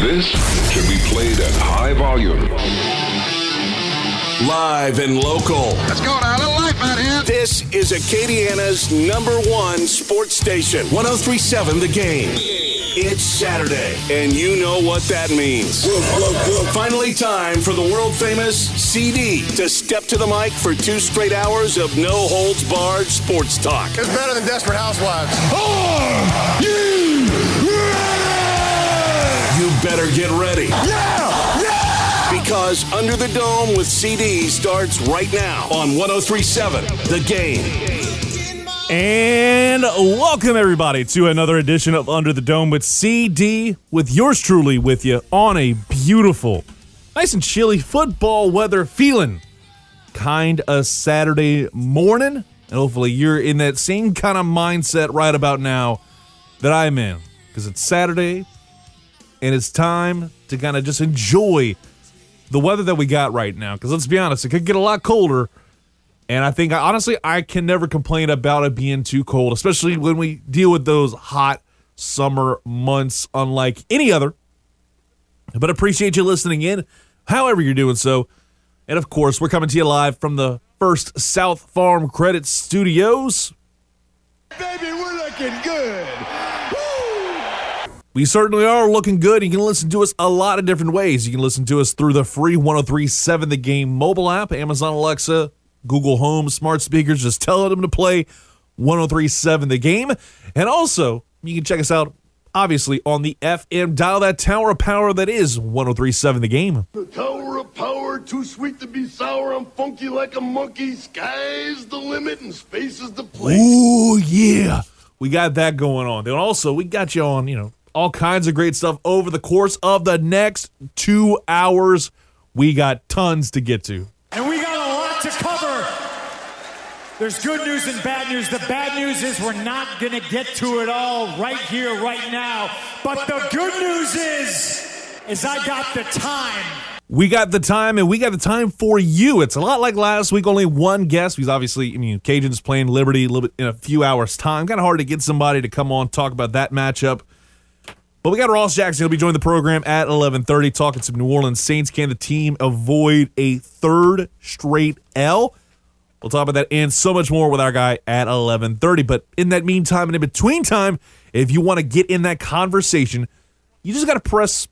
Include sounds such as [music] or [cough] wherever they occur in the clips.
This should be played at high volume. Live and local. Let's go now. A little life out here. This is Acadiana's number one sports station. 1037 The Game. It's Saturday, and you know what that means. Finally, time for the world famous CD to step to the mic for two straight hours of no holds barred sports talk. It's better than Desperate Housewives. Are you ready? You better get ready. Yeah! Yeah! Because Under the Dome with CD starts right now on 1037 The Game. And welcome everybody to another edition of Under the Dome with CD with yours truly with you on a beautiful, nice and chilly football weather feeling kind of Saturday morning. And hopefully you're in that same kind of mindset right about now that I'm in. Because it's Saturday and it's time to kind of just enjoy the weather that we got right now. Because let's be honest, it could get a lot colder. And I think, honestly, I can never complain about it being too cold, especially when we deal with those hot summer months, unlike any other. But appreciate you listening in, however you're doing so. And of course, we're coming to you live from the First South Farm Credit Studios. Baby, we're looking good. We certainly are looking good. You can listen to us a lot of different ways. You can listen to us through the free 1037 The Game mobile app, Amazon Alexa, Google Home, smart speakers. Just tell them to play 1037 The Game. And also, you can check us out, obviously, on the FM dial, that tower of power that is 1037 The Game. The tower of power, too sweet to be sour. I'm funky like a monkey. Sky's the limit and space is the place. Oh, yeah. We got that going on. Then also, we got you on, you know, all kinds of great stuff over the course of the next two hours. We got tons to get to. And we got a lot to cover. There's good news and bad news. The bad news is we're not going to get to it all right here, right now. But the good news is, is I got the time. We got the time, and we got the time for you. It's a lot like last week, only one guest. Because obviously, I mean, Cajuns playing Liberty a little bit in a few hours' time. Kind of hard to get somebody to come on talk about that matchup. But we got Ross Jackson. He'll be joining the program at 11:30, talking some New Orleans Saints. Can the team avoid a third straight L? We'll talk about that and so much more with our guy at 11:30. But in that meantime and in between time, if you want to get in that conversation, you just got to press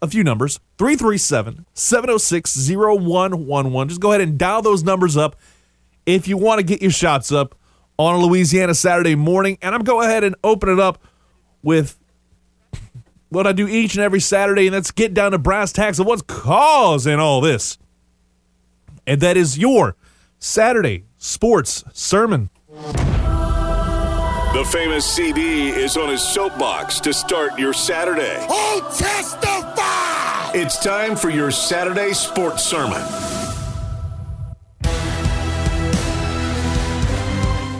a few numbers 337 706 0111. Just go ahead and dial those numbers up if you want to get your shots up on a Louisiana Saturday morning. And I'm go ahead and open it up with what I do each and every Saturday, and that's get down to brass tacks of what's causing all this. And that is your Saturday sports sermon. The famous CD is on his soapbox to start your Saturday. Oh, testify! It's time for your Saturday sports sermon.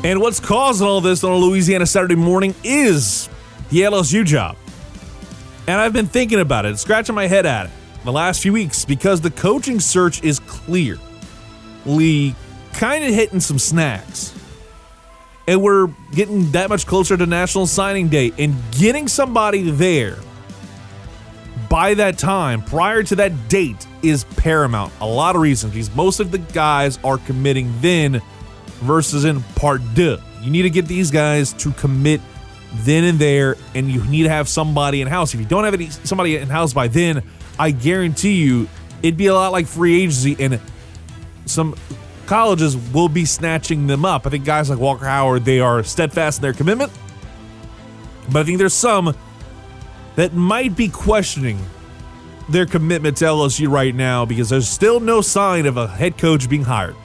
And what's causing all this on a Louisiana Saturday morning is the LSU job. And I've been thinking about it, scratching my head at it the last few weeks because the coaching search is clear. Lee kind of hitting some snacks. And we're getting that much closer to National Signing Day and getting somebody there by that time, prior to that date, is paramount. A lot of reasons because most of the guys are committing then versus in part deux. You need to get these guys to commit then and there, and you need to have somebody in house. If you don't have any somebody in house by then, I guarantee you it'd be a lot like free agency, and some colleges will be snatching them up. I think guys like Walker Howard, they are steadfast in their commitment, but I think there's some that might be questioning their commitment to LSU right now because there's still no sign of a head coach being hired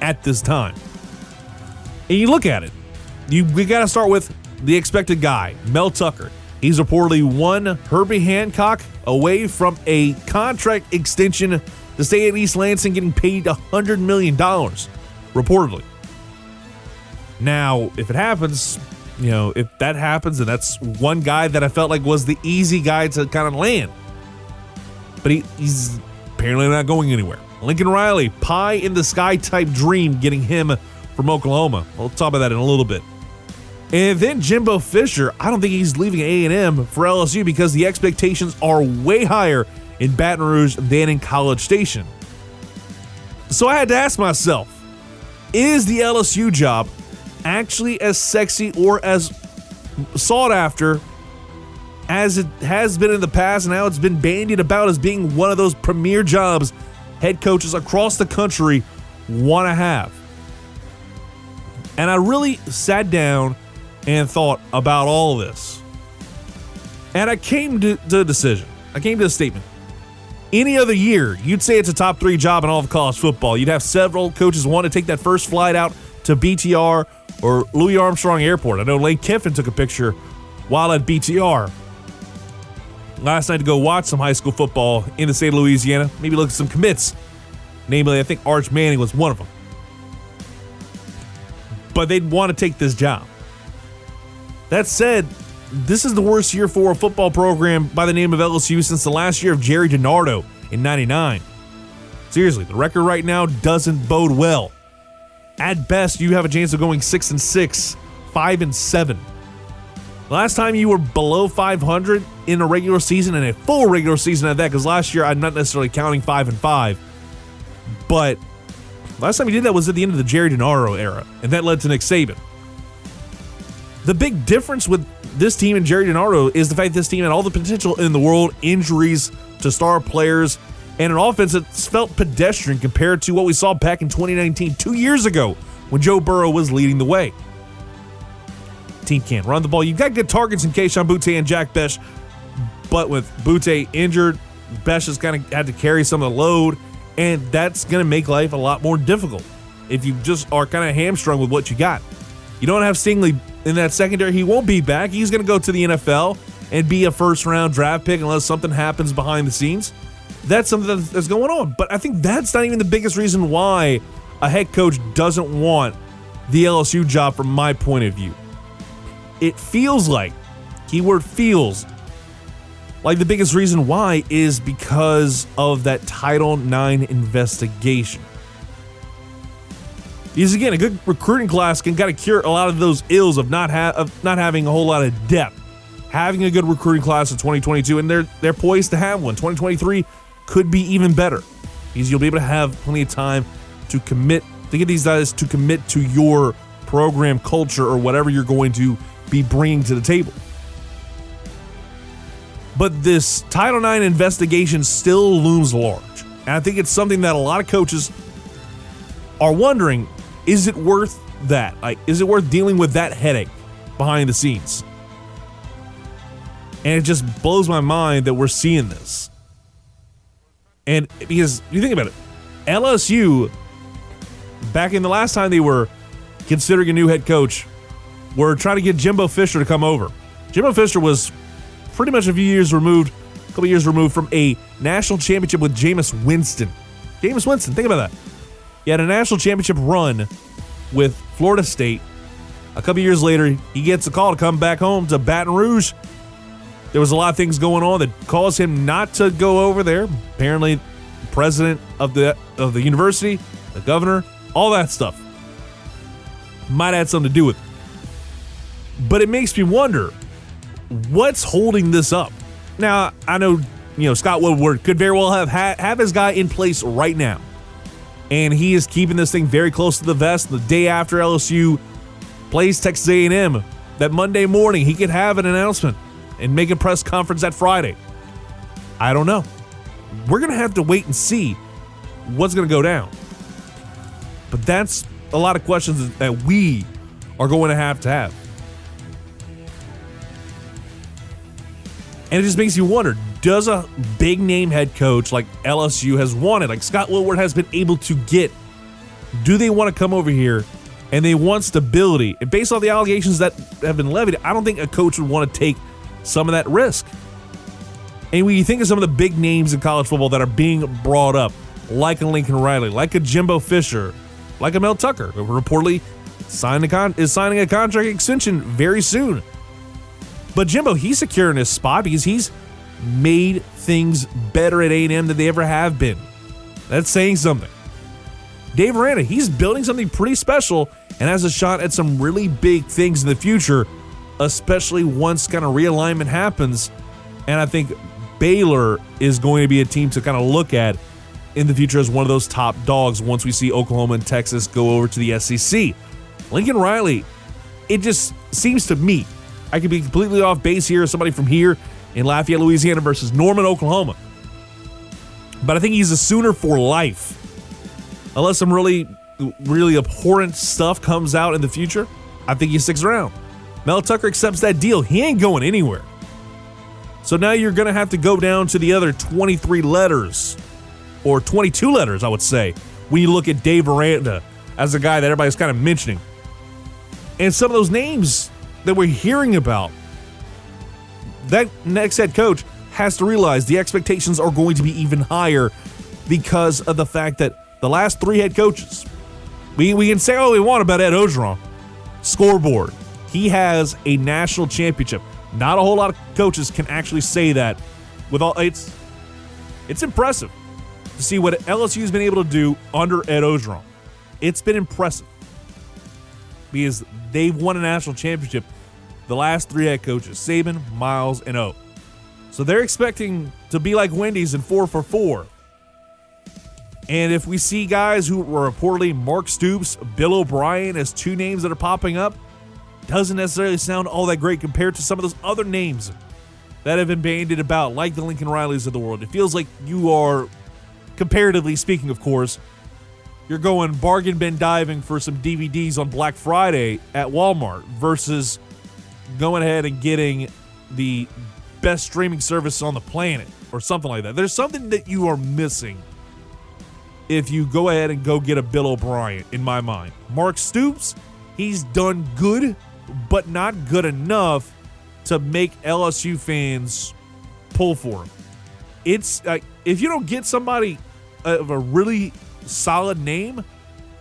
at this time. And you look at it, you we got to start with the expected guy, Mel Tucker. He's reportedly one Herbie Hancock away from a contract extension to stay at East Lansing, getting paid $100 million, reportedly. Now, if it happens, you know, if that happens, and that's one guy that I felt like was the easy guy to kind of land. But he, he's apparently not going anywhere. Lincoln Riley, pie in the sky type dream, getting him from Oklahoma. We'll talk about that in a little bit. And then Jimbo Fisher, I don't think he's leaving A&M for LSU because the expectations are way higher in Baton Rouge than in College Station. So I had to ask myself, is the LSU job actually as sexy or as sought after as it has been in the past and how it's been bandied about as being one of those premier jobs head coaches across the country want to have? And I really sat down and thought about all this. And I came to, to a decision. I came to a statement. Any other year, you'd say it's a top three job in all of college football. You'd have several coaches want to take that first flight out to BTR or Louis Armstrong Airport. I know Lane Kiffin took a picture while at BTR last night to go watch some high school football in the state of Louisiana. Maybe look at some commits. Namely, I think Arch Manning was one of them. But they'd want to take this job. That said, this is the worst year for a football program by the name of LSU since the last year of Gerry DiNardo in 99. Seriously, the record right now doesn't bode well. At best, you have a chance of going 6 and 6, 5 and 7. Last time you were below 500 in a regular season and a full regular season at that, because last year I'm not necessarily counting 5 and 5, but last time you did that was at the end of the Gerry DiNardo era, and that led to Nick Saban. The big difference with this team and Gerry DiNardo is the fact this team had all the potential in the world, injuries to star players, and an offense that's felt pedestrian compared to what we saw back in 2019, two years ago, when Joe Burrow was leading the way. Team can't run the ball. You've got good targets in Kayshon Boutte and Jack Bech, but with Boutte injured, Bech has kind of had to carry some of the load, and that's going to make life a lot more difficult if you just are kind of hamstrung with what you got. You don't have Stingley in that secondary. He won't be back. He's going to go to the NFL and be a first round draft pick unless something happens behind the scenes. That's something that's going on. But I think that's not even the biggest reason why a head coach doesn't want the LSU job from my point of view. It feels like, keyword feels, like the biggest reason why is because of that Title IX investigation. Because again, a good recruiting class can kind of cure a lot of those ills of not ha- of not having a whole lot of depth. Having a good recruiting class in 2022, and they're they're poised to have one. 2023 could be even better because you'll be able to have plenty of time to commit to get these guys to commit to your program culture or whatever you're going to be bringing to the table. But this Title IX investigation still looms large. And I think it's something that a lot of coaches are wondering is it worth that? Like, is it worth dealing with that headache behind the scenes? And it just blows my mind that we're seeing this. And because you think about it, LSU, back in the last time they were considering a new head coach, were trying to get Jimbo Fisher to come over. Jimbo Fisher was pretty much a few years removed, a couple years removed from a national championship with Jameis Winston. Jameis Winston, think about that. He had a national championship run with Florida State. A couple years later, he gets a call to come back home to Baton Rouge. There was a lot of things going on that caused him not to go over there. Apparently, the president of the of the university, the governor, all that stuff might have something to do with it. But it makes me wonder what's holding this up. Now, I know, you know, Scott Woodward could very well have ha- have his guy in place right now. And he is keeping this thing very close to the vest. The day after LSU plays Texas A&M, that Monday morning, he could have an announcement and make a press conference that Friday. I don't know. We're to have to wait and see what's to go down. But that's a lot of questions that we are going to have to have. And it just makes you wonder does a big name head coach like LSU has wanted, like Scott Woodward has been able to get, do they want to come over here and they want stability? And based on the allegations that have been levied, I don't think a coach would want to take some of that risk. And when you think of some of the big names in college football that are being brought up, like a Lincoln Riley, like a Jimbo Fisher, like a Mel Tucker, who reportedly signed a con- is signing a contract extension very soon. But Jimbo, he's securing his spot because he's made things better at A&M than they ever have been. That's saying something. Dave Aranda, he's building something pretty special and has a shot at some really big things in the future, especially once kind of realignment happens. And I think Baylor is going to be a team to kind of look at in the future as one of those top dogs once we see Oklahoma and Texas go over to the SEC. Lincoln Riley, it just seems to me, I could be completely off base here, somebody from here in Lafayette, Louisiana versus Norman, Oklahoma. But I think he's a Sooner for life. Unless some really, really abhorrent stuff comes out in the future, I think he sticks around. Mel Tucker accepts that deal. He ain't going anywhere. So now you're going to have to go down to the other 23 letters, or 22 letters, I would say, when you look at Dave Aranda as a guy that everybody's kind of mentioning. And some of those names that we're hearing about, that next head coach has to realize the expectations are going to be even higher because of the fact that the last three head coaches, we, we can say all we want about Ed Orgeron, scoreboard. He has a national championship. Not a whole lot of coaches can actually say that with all it's it's impressive to see what LSU's been able to do under Ed Orgeron. It's been impressive because they've won a national championship the last three head coaches Saban, Miles, and O. So they're expecting to be like Wendy's in four for four. And if we see guys who were reportedly Mark Stoops, Bill O'Brien as two names that are popping up, doesn't necessarily sound all that great compared to some of those other names that have been bandied about, like the Lincoln Rileys of the world. It feels like you are, comparatively speaking, of course, you're going bargain bin diving for some DVDs on Black Friday at Walmart versus going ahead and getting the best streaming service on the planet or something like that. There's something that you are missing if you go ahead and go get a Bill O'Brien, in my mind. Mark Stoops, he's done good, but not good enough to make LSU fans pull for him. It's uh, if you don't get somebody of a really solid name,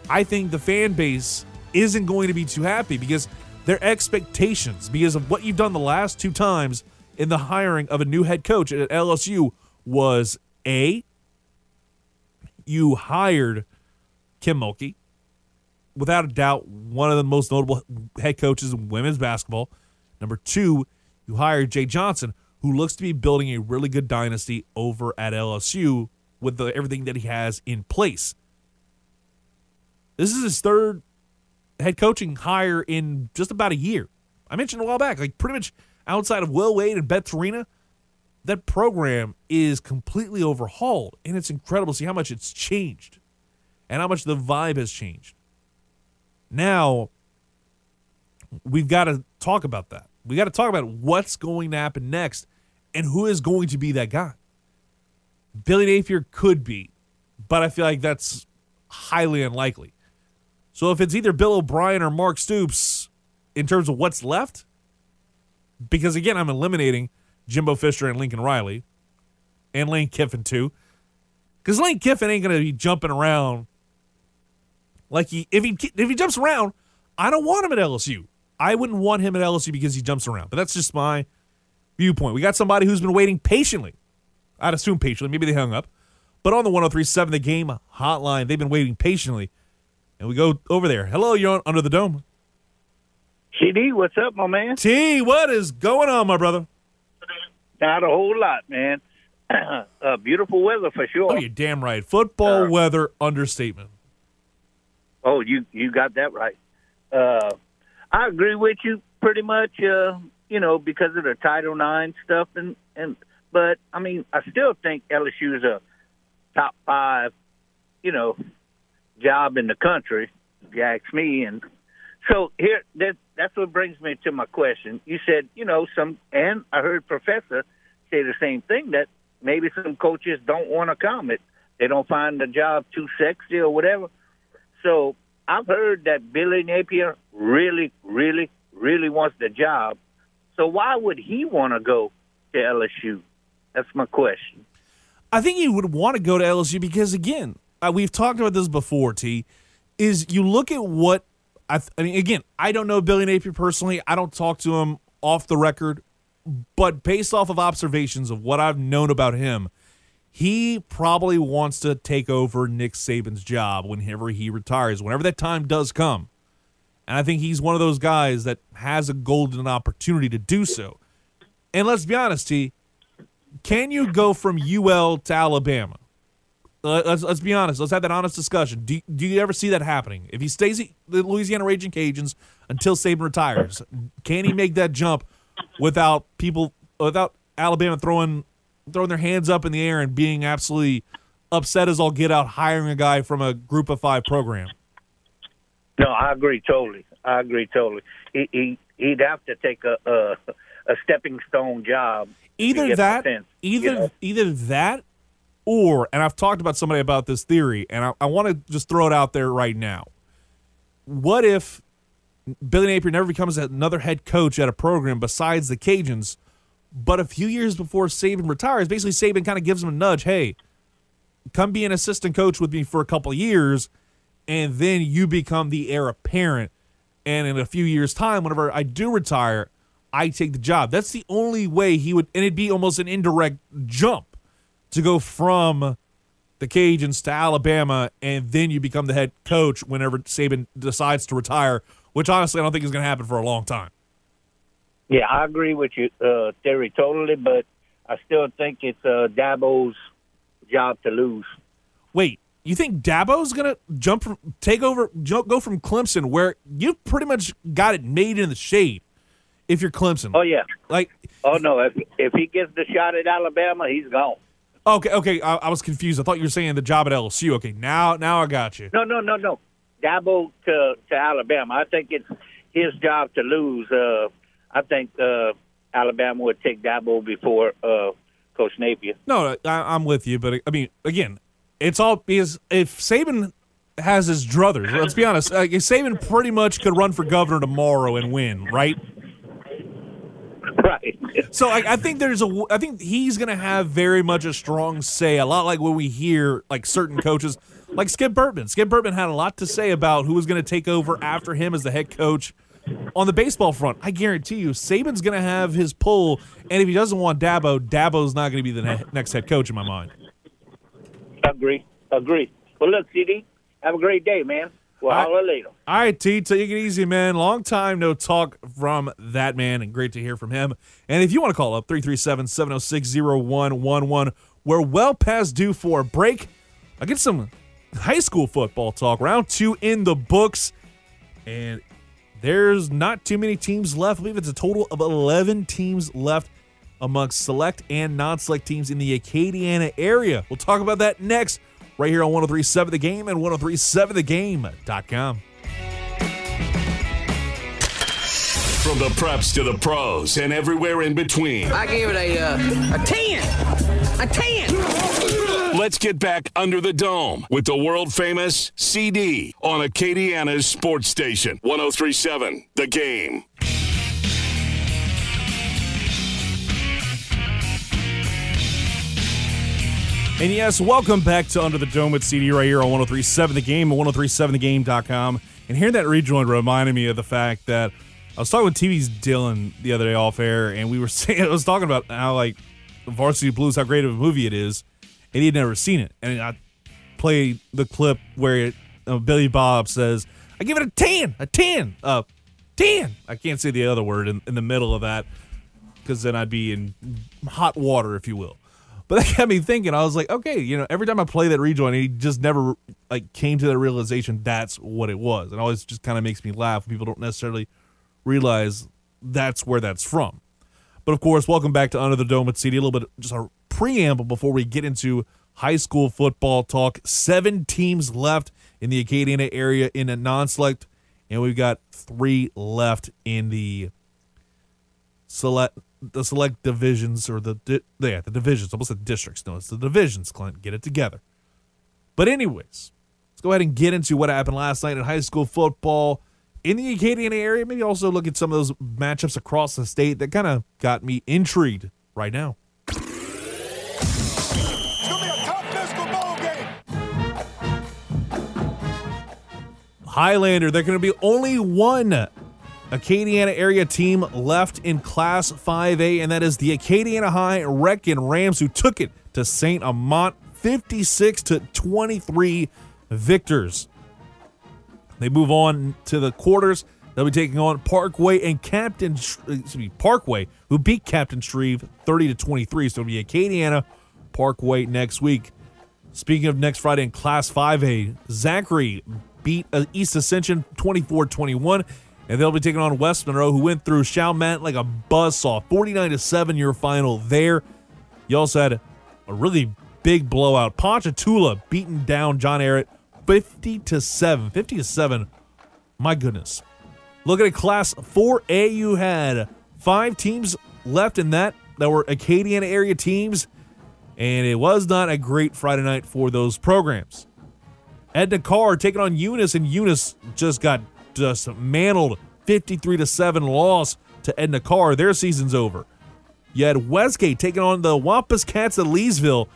I think the fan base isn't going to be too happy because their expectations, because of what you've done the last two times in the hiring of a new head coach at LSU, was A, you hired Kim Mulkey, without a doubt, one of the most notable head coaches in women's basketball. Number two, you hired Jay Johnson, who looks to be building a really good dynasty over at LSU with the, everything that he has in place. This is his third head coaching hire in just about a year. I mentioned a while back, like pretty much outside of Will Wade and Beth Torina, that program is completely overhauled, and it's incredible to see how much it's changed and how much the vibe has changed. Now, we've got to talk about that. We got to talk about what's going to happen next and who is going to be that guy. Billy Napier could be, but I feel like that's highly unlikely. So if it's either Bill O'Brien or Mark Stoops in terms of what's left, because again, I'm eliminating Jimbo Fisher and Lincoln Riley and Lane Kiffin too. Because Lane Kiffin ain't going to be jumping around like he if he if he jumps around, I don't want him at LSU. I wouldn't want him at LSU because he jumps around. But that's just my viewpoint. We got somebody who's been waiting patiently. I'd assume patiently. Maybe they hung up. But on the 1037 the game hotline, they've been waiting patiently. And we go over there. Hello, you're on under the dome. CD, what's up, my man? T, what is going on, my brother? Not a whole lot, man. [clears throat] uh, beautiful weather for sure. Oh, you're damn right. Football Uh, weather understatement. Oh, you you got that right. Uh, I agree with you pretty much. Uh, you know, because of the Title IX stuff, and and but I mean, I still think LSU is a top five, you know, job in the country. If you ask me, and so here that that's what brings me to my question. You said, you know, some, and I heard Professor say the same thing that maybe some coaches don't want to come. It they don't find the job too sexy or whatever. So I've heard that Billy Napier really, really, really wants the job. So why would he want to go to LSU? That's my question. I think he would want to go to LSU because, again, we've talked about this before. T is you look at what I, th- I mean. Again, I don't know Billy Napier personally. I don't talk to him off the record, but based off of observations of what I've known about him, he probably wants to take over Nick Saban's job whenever he retires, whenever that time does come. And I think he's one of those guys that has a golden opportunity to do so. And let's be honest, T, can you go from UL to Alabama? Let's, let's be honest. Let's have that honest discussion. Do, do you ever see that happening? If he stays at the Louisiana Raging Cajuns until Saban retires, can he make that jump without people, without Alabama throwing throwing their hands up in the air and being absolutely upset as all get out, hiring a guy from a Group of Five program? No, I agree totally. I agree totally. He, he he'd have to take a a, a stepping stone job. either that sense, either you know? either that or and i've talked about somebody about this theory and i, I want to just throw it out there right now. What if billy napier never becomes another head coach at a program besides the cajuns but a few years before saban retires basically saban kind of gives him a nudge hey come be an assistant coach with me for a couple years and then you become the heir apparent and in a few years time whenever i do retire i take the job. That's the only way he would and it'd be almost an indirect jump to go from the cajuns to alabama and then you become the head coach whenever saban decides to retire which honestly i don't think is going to happen for a long time Yeah, I agree with you, uh, Terry, totally. But I still think it's uh, Dabo's job to lose. wait you think dabo's going to jump from take over jump, go from clemson where you've pretty much got it made in the shade if you're clemson Oh yeah. like Oh no. If if he gets the shot at Alabama, he's gone. Okay, okay. I, I was confused. I thought you were saying the job at LSU. Okay, now now I got you. No, no, no, no. Dabo to to Alabama. I think it's his job to lose. Uh, I think uh, Alabama would take Dabo before uh, Coach Napier. No, I, I'm with you, but I mean, again, it's all because if Saban has his druthers, let's be honest, like, Saban pretty much could run for governor tomorrow and win, right? [laughs] Right. So I, I think there's a, I think he's gonna have very much a strong say, a lot like when we hear like certain coaches, like Skip Bertman. Skip Bertman had a lot to say about who was gonna take over after him as the head coach on the baseball front. I guarantee you, Saban's gonna have his pull, and if he doesn't want Dabo, Dabo's not gonna be the ne- next head coach in my mind. Agree. Agree. Well, look, CD, have a great day, man. We'll I- later. All right, T, take it easy, man. Long time no talk from that man, and great to hear from him. And if you want to call up 337 706 0111, we're well past due for a break. I get some high school football talk. Round two in the books, and there's not too many teams left. I believe it's a total of 11 teams left amongst select and non select teams in the Acadiana area. We'll talk about that next, right here on 1037 The Game and 1037thegame.com. From the preps to the pros and everywhere in between. I gave it a uh, a ten, a ten. Let's get back under the dome with the world famous CD on Acadiana's sports station 1037 The Game. And yes, welcome back to Under the Dome with CD right here on 1037 The Game and 1037thegame.com. And hearing that rejoin reminded me of the fact that I was talking with TV's Dylan the other day off air, and we were [laughs] saying, I was talking about how, like, Varsity Blues, how great of a movie it is, and he'd never seen it. And I played the clip where it, uh, Billy Bob says, I give it a 10, a 10, a 10. I can't say the other word in, in the middle of that because then I'd be in hot water, if you will. But that got me thinking. I was like, okay, you know, every time I play that rejoin, he just never like came to that realization that's what it was. It always just kind of makes me laugh. People don't necessarily realize that's where that's from. But of course, welcome back to Under the Dome with CD. A little bit just a preamble before we get into high school football talk. Seven teams left in the Acadiana area in a non-select, and we've got three left in the select the select divisions or the di- yeah the divisions almost the districts no it's the divisions clint get it together. But anyways let's go ahead and get into what happened last night in high school football in the acadiana area. Maybe also look at some of those matchups across the state that kind of got me intrigued right now. It's gonna be a top physical game. highlander they're going to be only one Acadiana area team left in Class 5A, and that is the Acadiana High Wrecking Rams, who took it to St. Amant 56 to 23 victors. They move on to the quarters. They'll be taking on Parkway and Captain excuse me, Parkway, who beat Captain Shreve 30 to 23. So it'll be Acadiana Parkway next week. Speaking of next Friday in Class 5A, Zachary beat uh, East Ascension 24 21, and they'll be taking on West Monroe, who went through Chalmette like a buzzsaw 49 to 7 your final there. You also had a really big blowout. Ponchatoula beating down John Ehret 50 to 7. 50 to 7. My goodness. Look at Class 4A. You had five teams left in that that were Acadian area teams, and it was not a great Friday night for those programs. Edna Karr taking on Eunice, and Eunice just got just mantled 53 to 7 loss to Edna Karr. Their season's over. You had Westgate taking on the Wampus Cats of Leesville,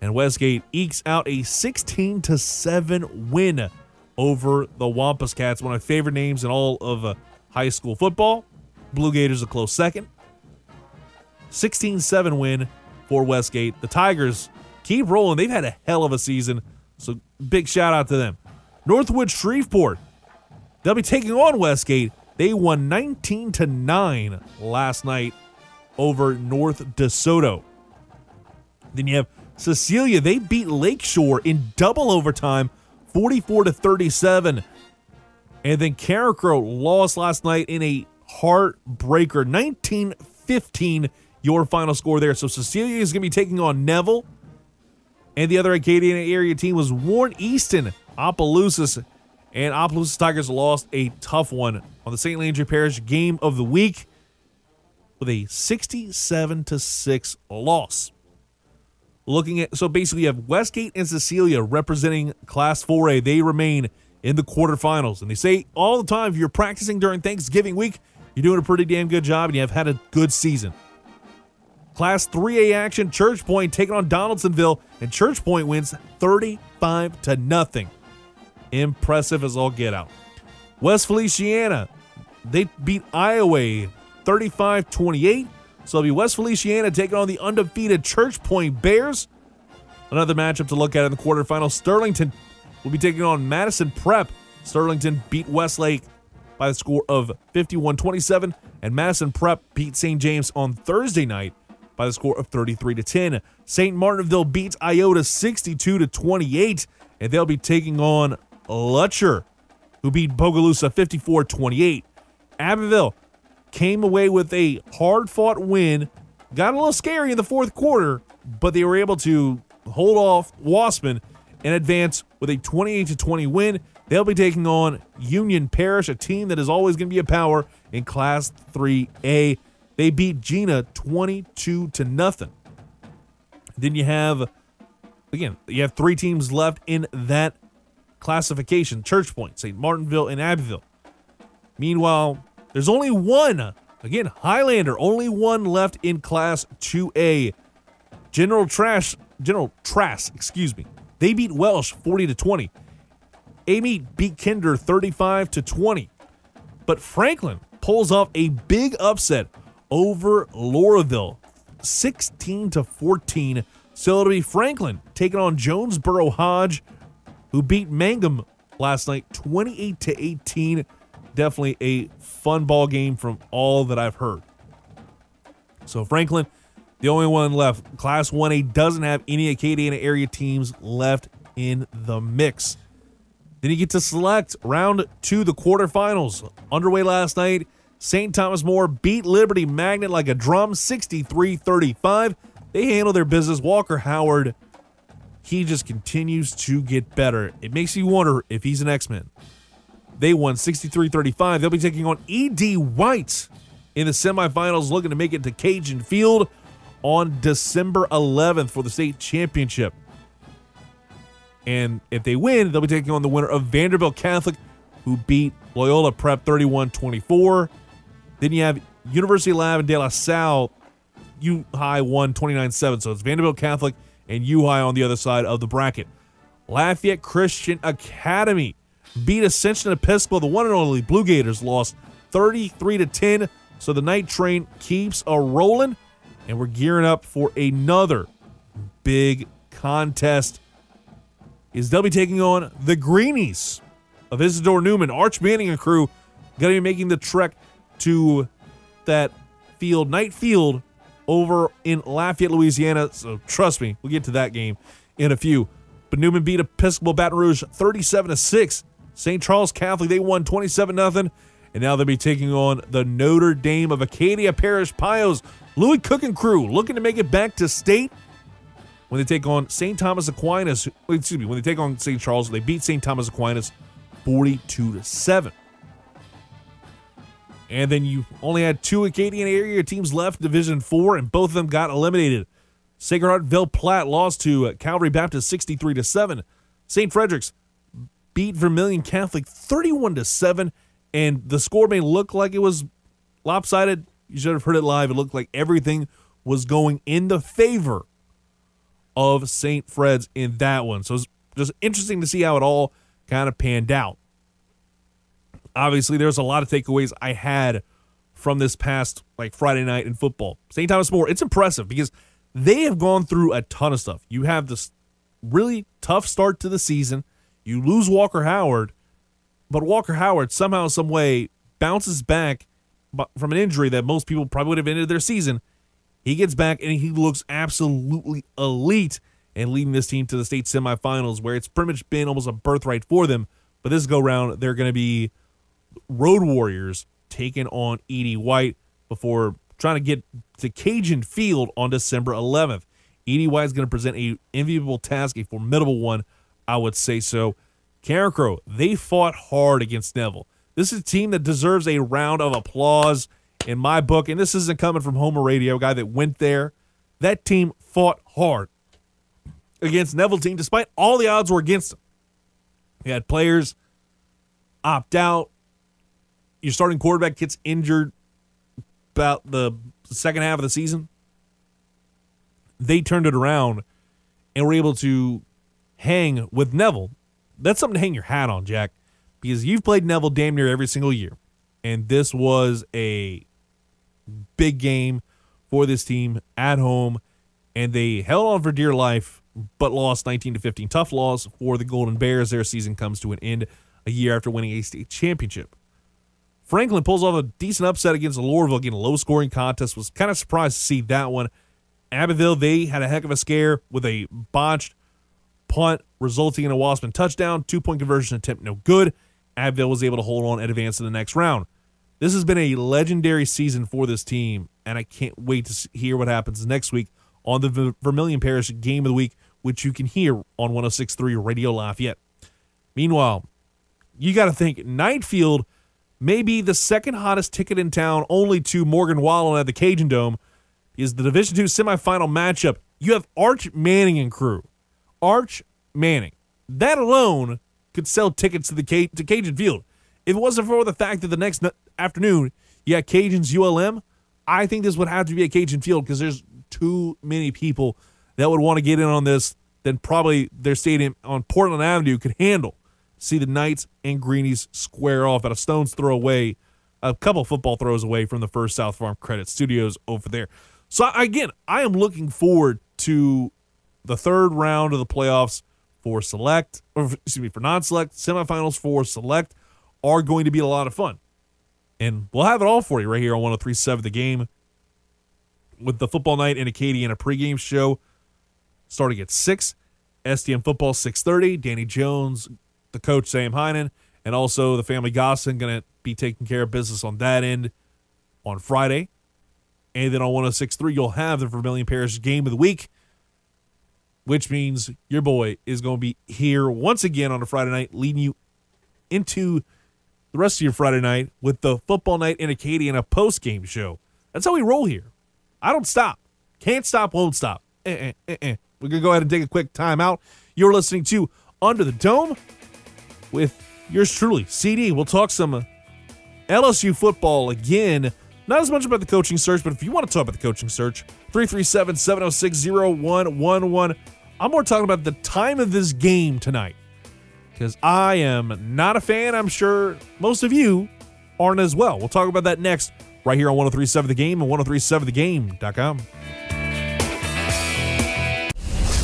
and Westgate ekes out a 16 to 7 win over the Wampus Cats, one of my favorite names in all of uh, high school football. Blue Gators a close second. 16 7 win for Westgate. The Tigers keep rolling. They've had a hell of a season, so big shout out to them. Northwood Shreveport, they'll be taking on Westgate. They won 19 to 9 last night over North DeSoto. Then you have Cecilia. They beat Lakeshore in double overtime, 44 to 37. And then Carencro lost last night in a heartbreaker, 19 15, your final score there. So Cecilia is going to be taking on Neville. And the other Acadian area team was Warren Easton, Opelousas. And Opelousas Tigers lost a tough one on the St. Landry Parish game of the week with a 67 to 6 loss. Looking at so basically you have Westgate and Cecilia representing Class 4A. They remain in the quarterfinals. And they say all the time if you're practicing during Thanksgiving week, you're doing a pretty damn good job and you have had a good season. Class 3A action, Church Point taking on Donaldsonville, and Church Point wins 35 to nothing. Impressive as all get out. West Feliciana, they beat Iowa 35 28. So it'll be West Feliciana taking on the undefeated Church Point Bears. Another matchup to look at in the quarterfinals. Sterlington will be taking on Madison Prep. Sterlington beat Westlake by the score of 51 27, and Madison Prep beat St. James on Thursday night by the score of 33 to 10. St. Martinville beats Iota 62 to 28, and they'll be taking on Lutcher, who beat Bogalusa 54 28. Abbeville came away with a hard fought win. Got a little scary in the fourth quarter, but they were able to hold off Waspin and advance with a 28 20 win. They'll be taking on Union Parish, a team that is always going to be a power in Class 3A. They beat Jena 22 to nothing. Then you have again, you have three teams left in that classification: Church Point, St. Martinville, and Abbeville. Meanwhile, there's only one. Again, Highlander, only one left in Class 2A. General Trash, General Trass, excuse me. They beat Welsh 40 to 20. Amy beat Kinder 35 to 20. But Franklin pulls off a big upset over Loreauville 16 to 14. So it'll be Franklin taking on Jonesboro Hodge, who beat Mangham last night 28 to 18. Definitely a fun ball game from all that I've heard. So Franklin, the only one left. Class 1A doesn't have any Acadiana area teams left in the mix. Then you get to select round two, the quarterfinals. Underway last night. St. Thomas More beat Liberty Magnet like a drum 63 35. They handle their business. Walker Howard, he just continues to get better. It makes you wonder if he's an X Men. They won 63 35. They'll be taking on E.D. White in the semifinals, looking to make it to Cajun Field on December 11th for the state championship. And if they win, they'll be taking on the winner of Vanderbilt Catholic, who beat Loyola Prep 31 24. Then you have University Lab and De La Salle, U High won 29 7. So it's Vanderbilt Catholic and U High on the other side of the bracket. Lafayette Christian Academy beat Ascension Episcopal. The one and only Blue Gators lost 33 to 10. So the night train keeps a rolling, and we're gearing up for another big contest. Is they'll be taking on the Greenies of Isidore Newman, Arch Manning and crew, going to be making the trek to that field, Knight Field, over in Lafayette, Louisiana. So trust me, we'll get to that game in a few. But Newman beat Episcopal Baton Rouge 37 to 6. St. Charles Catholic, they won 27 0 and now they'll be taking on the Notre Dame of Acadia Parish Pios. Lewis Cook and crew looking to make it back to state when they take on St. Thomas Aquinas. Excuse me, when they take on St. Charles, they beat St. Thomas Aquinas 42 to 7. And then you only had two Acadian area teams left, Division 4, and both of them got eliminated. Sacred Heart Ville Platte lost to uh, Calvary Baptist 63 to 7. St. Frederick's beat Vermilion Catholic 31 to 7 and the score may look like it was lopsided. You should have heard it live. It looked like everything was going in the favor of St. Fred's in that one. So it's just interesting to see how it all kind of panned out. Obviously, there's a lot of takeaways I had from this past like Friday night in football. St. Thomas More, it's impressive because they have gone through a ton of stuff. You have this really tough start to the season. You lose Walker Howard, but Walker Howard somehow, some way, bounces back from an injury that most people probably would have ended their season. He gets back and he looks absolutely elite and leading this team to the state semifinals, where it's pretty much been almost a birthright for them. But this go round, they're going to be Road Warriors taking on E.D. White before trying to get to Cajun Field on December 11th. E.D. White is going to present a enviable task, a formidable one, I would say so. Carencro, they fought hard against Neville. This is a team that deserves a round of applause in my book, and this isn't coming from Homer Radio, guy that went there. That team fought hard against Neville team, despite all the odds were against them. You had players opt out. Your starting quarterback gets injured about the second half of the season. They turned it around and were able to hang with Neville that's something to hang your hat on, Jack, because you've played Neville damn near every single year. And this was a big game for this team at home. And they held on for dear life, but lost 19 to 15. Tough loss for the Golden Bears. Their season comes to an end a year after winning a state championship. Franklin pulls off a decent upset against Loreauville, again, a low scoring contest. Was kind of surprised to see that one. Abbeville, they had a heck of a scare with a botched punt, resulting in a Waspin touchdown. Two point conversion attempt, no good. Abbeville was able to hold on and advance to the next round. This has been a legendary season for this team, and I can't wait to hear what happens next week on the Vermilion Parish Game of the Week, which you can hear on 106.3 Radio Lafayette. Meanwhile, you got to think Knight Field may be the second hottest ticket in town, only to Morgan Wallen at the Cajun Dome, is the Division Two semifinal matchup. You have Arch Manning and crew Arch Manning. That alone could sell tickets to the to Cajun Field. If it wasn't for the fact that the next n- afternoon you got Cajuns ULM, I think this would have to be a Cajun Field because there's too many people that would want to get in on this than probably their stadium on Portland Avenue could handle. See the Knights and Greenies square off at a stone's throw away, a couple football throws away from the first South Farm Credit Studios over there. So again, I am looking forward to the third round of the playoffs for select, or excuse me, for non-select, semifinals for select are going to be a lot of fun. And we'll have it all for you right here on 1037 The Game with the football night in Acadiana pregame show starting at 6. STM football 6:30. Danny Jones, the coach Sam Heinen, and also the family Gosson going to be taking care of business on that end on Friday. And then on 106.3, you'll have the Vermilion Parish game of the week which means your boy is going to be here once again on a Friday night, leading you into the rest of your Friday night with the football night in Acadia and a post game show. That's how we roll here. I don't stop. Can't stop, won't stop. Eh, eh, eh, eh. We're going to go ahead and take a quick timeout. You're listening to Under the Dome with yours truly, CD. We'll talk some LSU football again. Not as much about the coaching search, but if you want to talk about the coaching search, 337 706 0111. I'm more talking about the time of this game tonight because I am not a fan. I'm sure most of you aren't as well. We'll talk about that next right here on 1037 The Game and 1037thegame.com.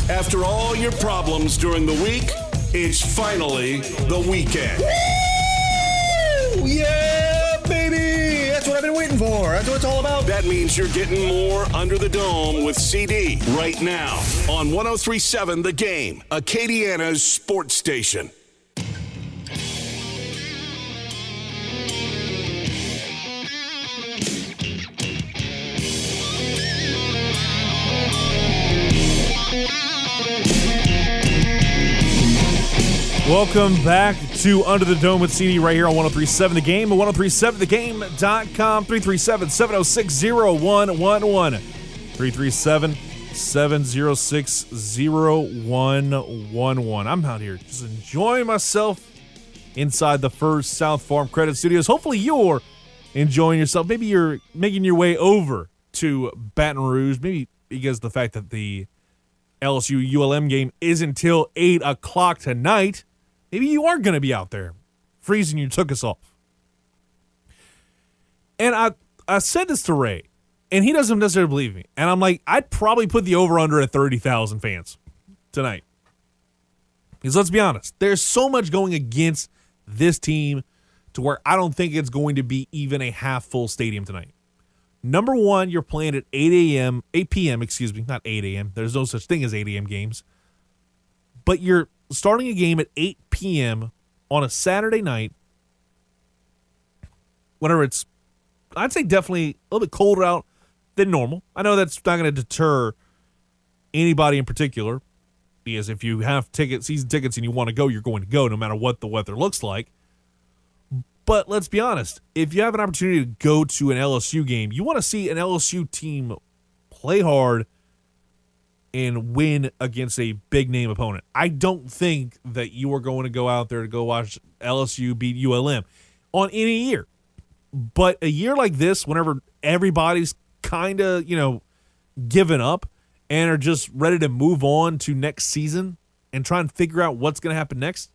After all your problems during the week, it's finally the weekend. Yeah, baby! That's what I've been waiting for. That's what it's all about. That means you're getting more under the dome with CD right now on 1037 The Game, Acadiana's sports station. Welcome back to Under the Dome with CD right here on 1037 The Game and 1037thegame.com 337 706 0111. 337 706 0111. I'm out here just enjoying myself inside the first South Farm Credit Studios. Hopefully, you're enjoying yourself. Maybe you're making your way over to Baton Rouge. Maybe because the fact that the LSU ULM game is until 8 o'clock tonight. Maybe you are going to be out there freezing you took us off. And I, I said this to Ray, and he doesn't necessarily believe me. And I'm like, I'd probably put the over under at 30,000 fans tonight. Because let's be honest, there's so much going against this team to where I don't think it's going to be even a half full stadium tonight. Number one, you're playing at 8 a.m., 8 p.m., excuse me, not 8 a.m. There's no such thing as 8 a.m. games. But you're starting a game at 8 p.m. on a Saturday night, whenever it's, I'd say definitely a little bit colder out than normal. I know that's not going to deter anybody in particular, because if you have ticket season tickets and you want to go, you're going to go no matter what the weather looks like. But let's be honest, if you have an opportunity to go to an LSU game, you want to see an LSU team play hard and win against a big name opponent. I don't think that you are going to go out there to go watch LSU beat ULM on any year. But a year like this, whenever everybody's kind of, you know, given up and are just ready to move on to next season and try and figure out what's going to happen next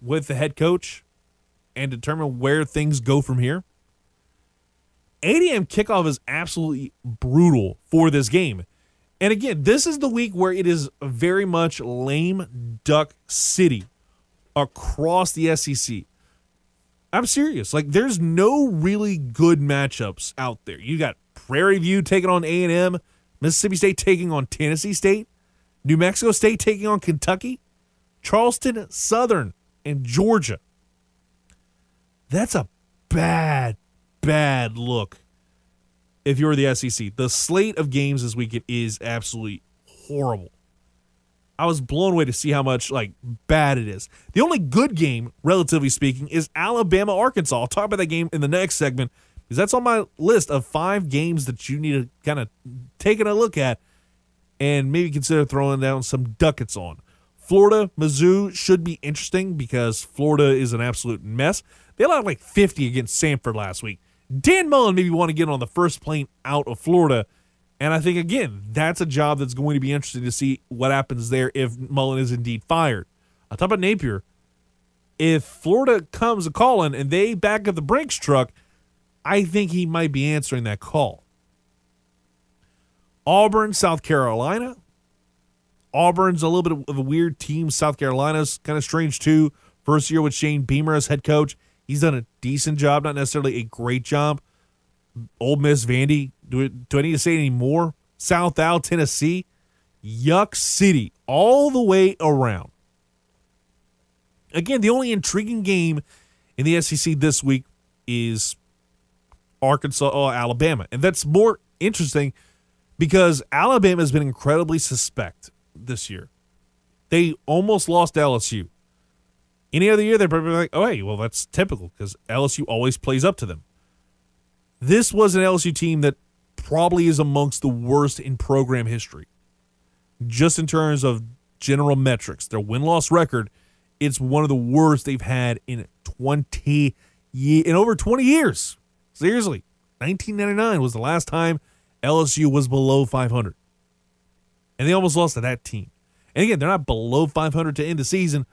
with the head coach and determine where things go from here. 8 a.m. kickoff is absolutely brutal for this game. And again, this is the week where it is very much lame duck city across the SEC. I'm serious. Like there's no really good matchups out there. You got Prairie View taking on A&M, Mississippi State taking on Tennessee State, New Mexico State taking on Kentucky, Charleston Southern and Georgia. That's a bad bad look if you're the SEC. The slate of games this weekend is absolutely horrible. I was blown away to see how much like bad it is. The only good game, relatively speaking, is Alabama Arkansas. I'll talk about that game in the next segment because that's on my list of five games that you need to kind of take a look at and maybe consider throwing down some ducats on. Florida, Mizzou should be interesting because Florida is an absolute mess. They allowed like 50 against Samford last week. Dan Mullen maybe want to get on the first plane out of Florida. And I think, again, that's a job that's going to be interesting to see what happens there if Mullen is indeed fired. On top of Napier, if Florida comes a calling and they back up the Brinks truck, I think he might be answering that call. Auburn, South Carolina. Auburn's a little bit of a weird team. South Carolina's kind of strange too. First year with Shane Beamer as head coach. He's done a decent job, not necessarily a great job. Ole Miss, Vandy. Do, do I need to say any more? South Al, Tennessee. Yuck City, all the way around. Again, the only intriguing game in the SEC this week is Arkansas or Alabama. And that's more interesting because Alabama has been incredibly suspect this year. They almost lost LSU. Any other year, they're probably like, oh, hey, well, that's typical because LSU always plays up to them. This was an LSU team that probably is amongst the worst in program history. Just in terms of general metrics, their win loss record, it's one of the worst they've had in 20 ye- in over 20 years. Seriously, 1999 was the last time LSU was below 500. And they almost lost to that team. And again, they're not below 500 to end the season,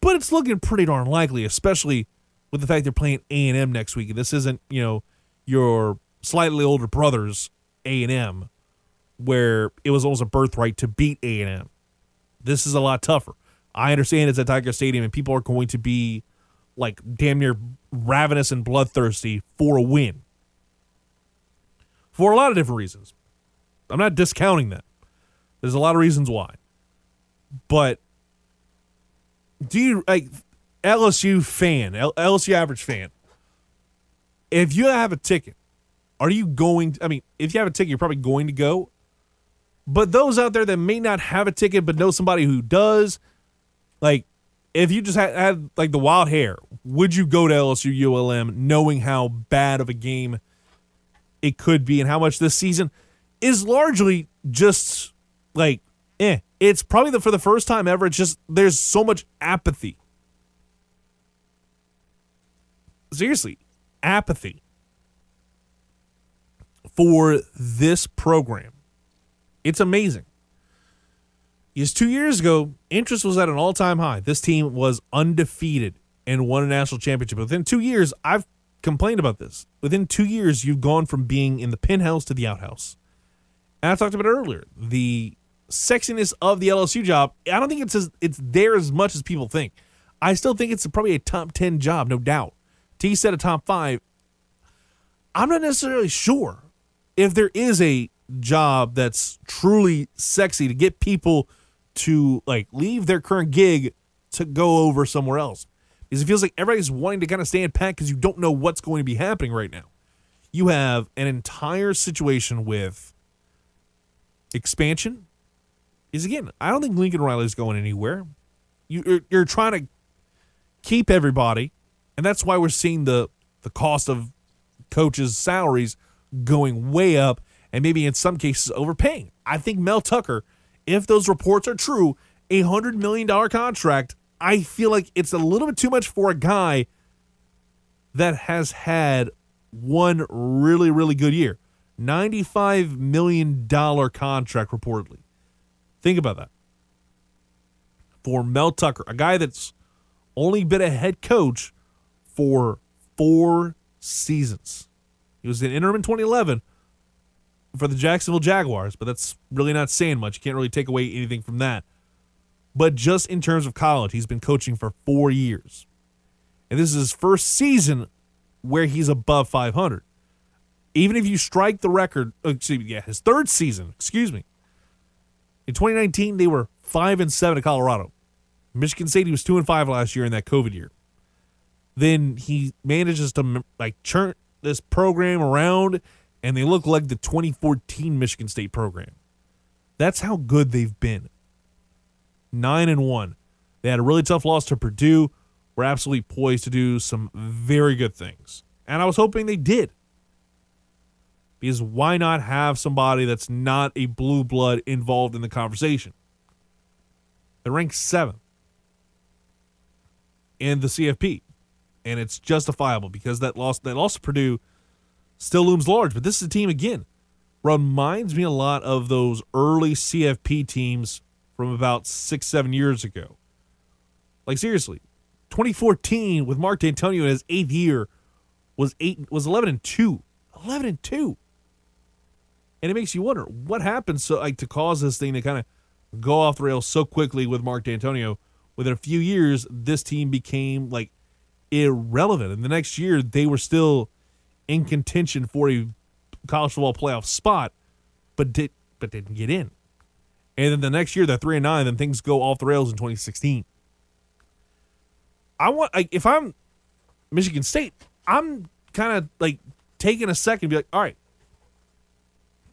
but it's looking pretty darn likely, especially with the fact they're playing A and M next week. This isn't you know your slightly older brothers A and M, where it was almost a birthright to beat A and M. This is a lot tougher. I understand it's at Tiger Stadium and people are going to be like damn near ravenous and bloodthirsty for a win for a lot of different reasons. I'm not discounting that. There's a lot of reasons why. But do you like LSU fan, LSU average fan? If you have a ticket, are you going? I mean, if you have a ticket, you're probably going to go. But those out there that may not have a ticket but know somebody who does, like, if you just had, had like the wild hair, would you go to LSU ULM knowing how bad of a game it could be and how much this season is largely just like eh. It's probably the for the first time ever. It's just there's so much apathy. Seriously, apathy for this program. It's amazing. Because two years ago, interest was at an all time high. This team was undefeated and won a national championship. Within two years, I've complained about this. Within two years, you've gone from being in the penthouse to the outhouse. And I talked about it earlier. The sexiness of the LSU job, I don't think it's as, it's there as much as people think. I still think it's probably a top 10 job, no doubt. T said a top five. I'm not necessarily sure if there is a job that's truly sexy to get people to like leave their current gig to go over somewhere else. Because it feels like everybody's wanting to kind of stand pat because you don't know what's going to be happening right now. You have an entire situation with expansion. Is again, I don't think Lincoln Riley is going anywhere. You, you're, you're trying to keep everybody, and that's why we're seeing the the cost of coaches' salaries going way up, and maybe in some cases overpaying. I think Mel Tucker, if those reports are true, a hundred million dollar contract. I feel like it's a little bit too much for a guy that has had one really, really good year. $95 million contract, reportedly. Think about that. For Mel Tucker, a guy that's only been a head coach for four seasons. He was an interim in 2011 for the Jacksonville Jaguars, but that's really not saying much. You can't really take away anything from that. But just in terms of college, he's been coaching for four years. And this is his first season where he's above 500. Even if you strike the record, uh, excuse me, yeah, his third season, excuse me. In 2019, they were 5 and 7 at Colorado. Michigan State, he was 2 and 5 last year in that COVID year. Then he manages to like churn this program around, and they look like the 2014 Michigan State program. That's how good they've been nine and one. They had a really tough loss to Purdue. We're absolutely poised to do some very good things. And I was hoping they did. Because why not have somebody that's not a blue blood involved in the conversation? They're ranked seventh in the CFP. And it's justifiable because that loss that loss to Purdue still looms large. But this is a team again. Reminds me a lot of those early CFP teams from about six, seven years ago. Like seriously, 2014 with Mark Dantonio in his eighth year was eight was 11 and two, 11 and two, and it makes you wonder what happened so like to cause this thing to kind of go off the rails so quickly with Mark Dantonio. Within a few years, this team became like irrelevant, and the next year they were still in contention for a college football playoff spot, but did but didn't get in. And then the next year they're three and nine, then things go off the rails in 2016. I want like if I'm Michigan State, I'm kind of like taking a second be like, all right,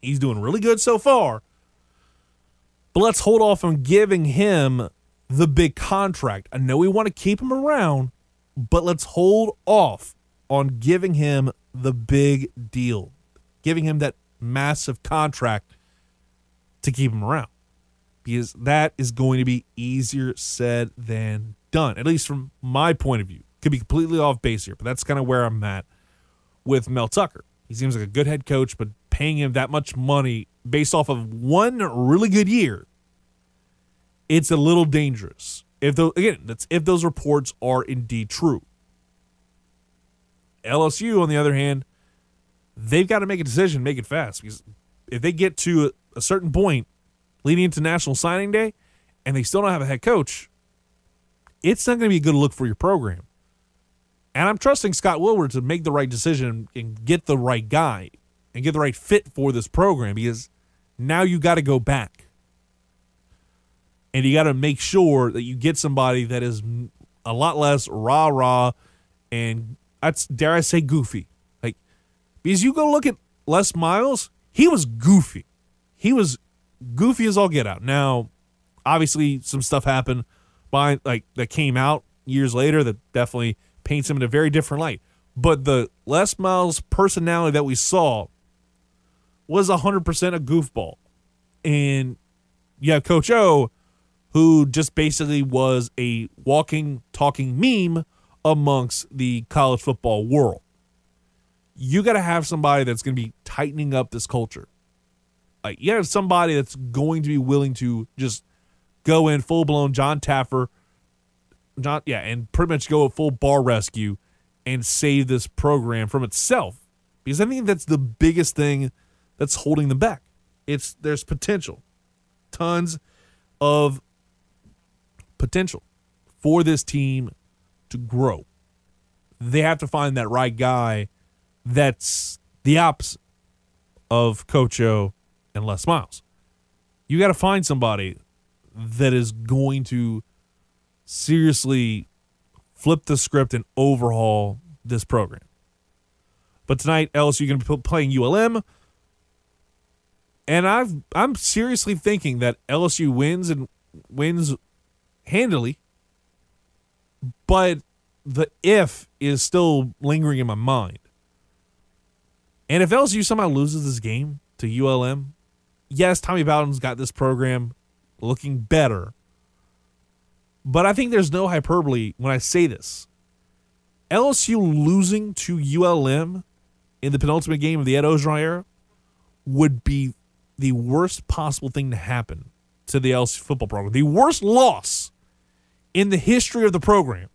he's doing really good so far. But let's hold off on giving him the big contract. I know we want to keep him around, but let's hold off on giving him the big deal, giving him that massive contract to keep him around because that is going to be easier said than done, at least from my point of view. Could be completely off base here, but that's kind of where I'm at with Mel Tucker. He seems like a good head coach, but paying him that much money based off of one really good year, it's a little dangerous. If those again, that's if those reports are indeed true. LSU, on the other hand, they've got to make a decision, make it fast. Because if they get to a, a certain point leading into National Signing Day and they still don't have a head coach, it's not going to be a good look for your program. And I'm trusting Scott Woodward to make the right decision and get the right guy and get the right fit for this program because now you got to go back. And you got to make sure that you get somebody that is a lot less rah rah and that's dare I say goofy. Like because you go look at Les Miles, he was goofy. He was goofy as all get out. Now, obviously some stuff happened by like that came out years later that definitely paints him in a very different light. But the Les Miles personality that we saw was 100% a goofball. And you have Coach O, who just basically was a walking, talking meme amongst the college football world. You got to have somebody that's going to be tightening up this culture. Like, you have somebody that's going to be willing to just go in full blown Jon Taffer, John, yeah, and pretty much go a full bar rescue and save this program from itself. Because I think that's the biggest thing that's holding them back. It's there's potential, tons of potential for this team to grow. They have to find that right guy that's the opposite of Coach O and Les Miles. You got to find somebody that is going to seriously flip the script and overhaul this program. But tonight, LSU going to be playing ULM, and I've I'm seriously thinking that LSU wins and wins handily. But the if is still lingering in my mind. And if LSU somehow loses this game to ULM, yes, Tommy Bowden's got this program looking better. But I think there's no hyperbole when I say this. LSU losing to ULM in the penultimate game of the Ed Orgeron era would be the worst possible thing to happen to the LSU football program. The worst loss in the history of the program.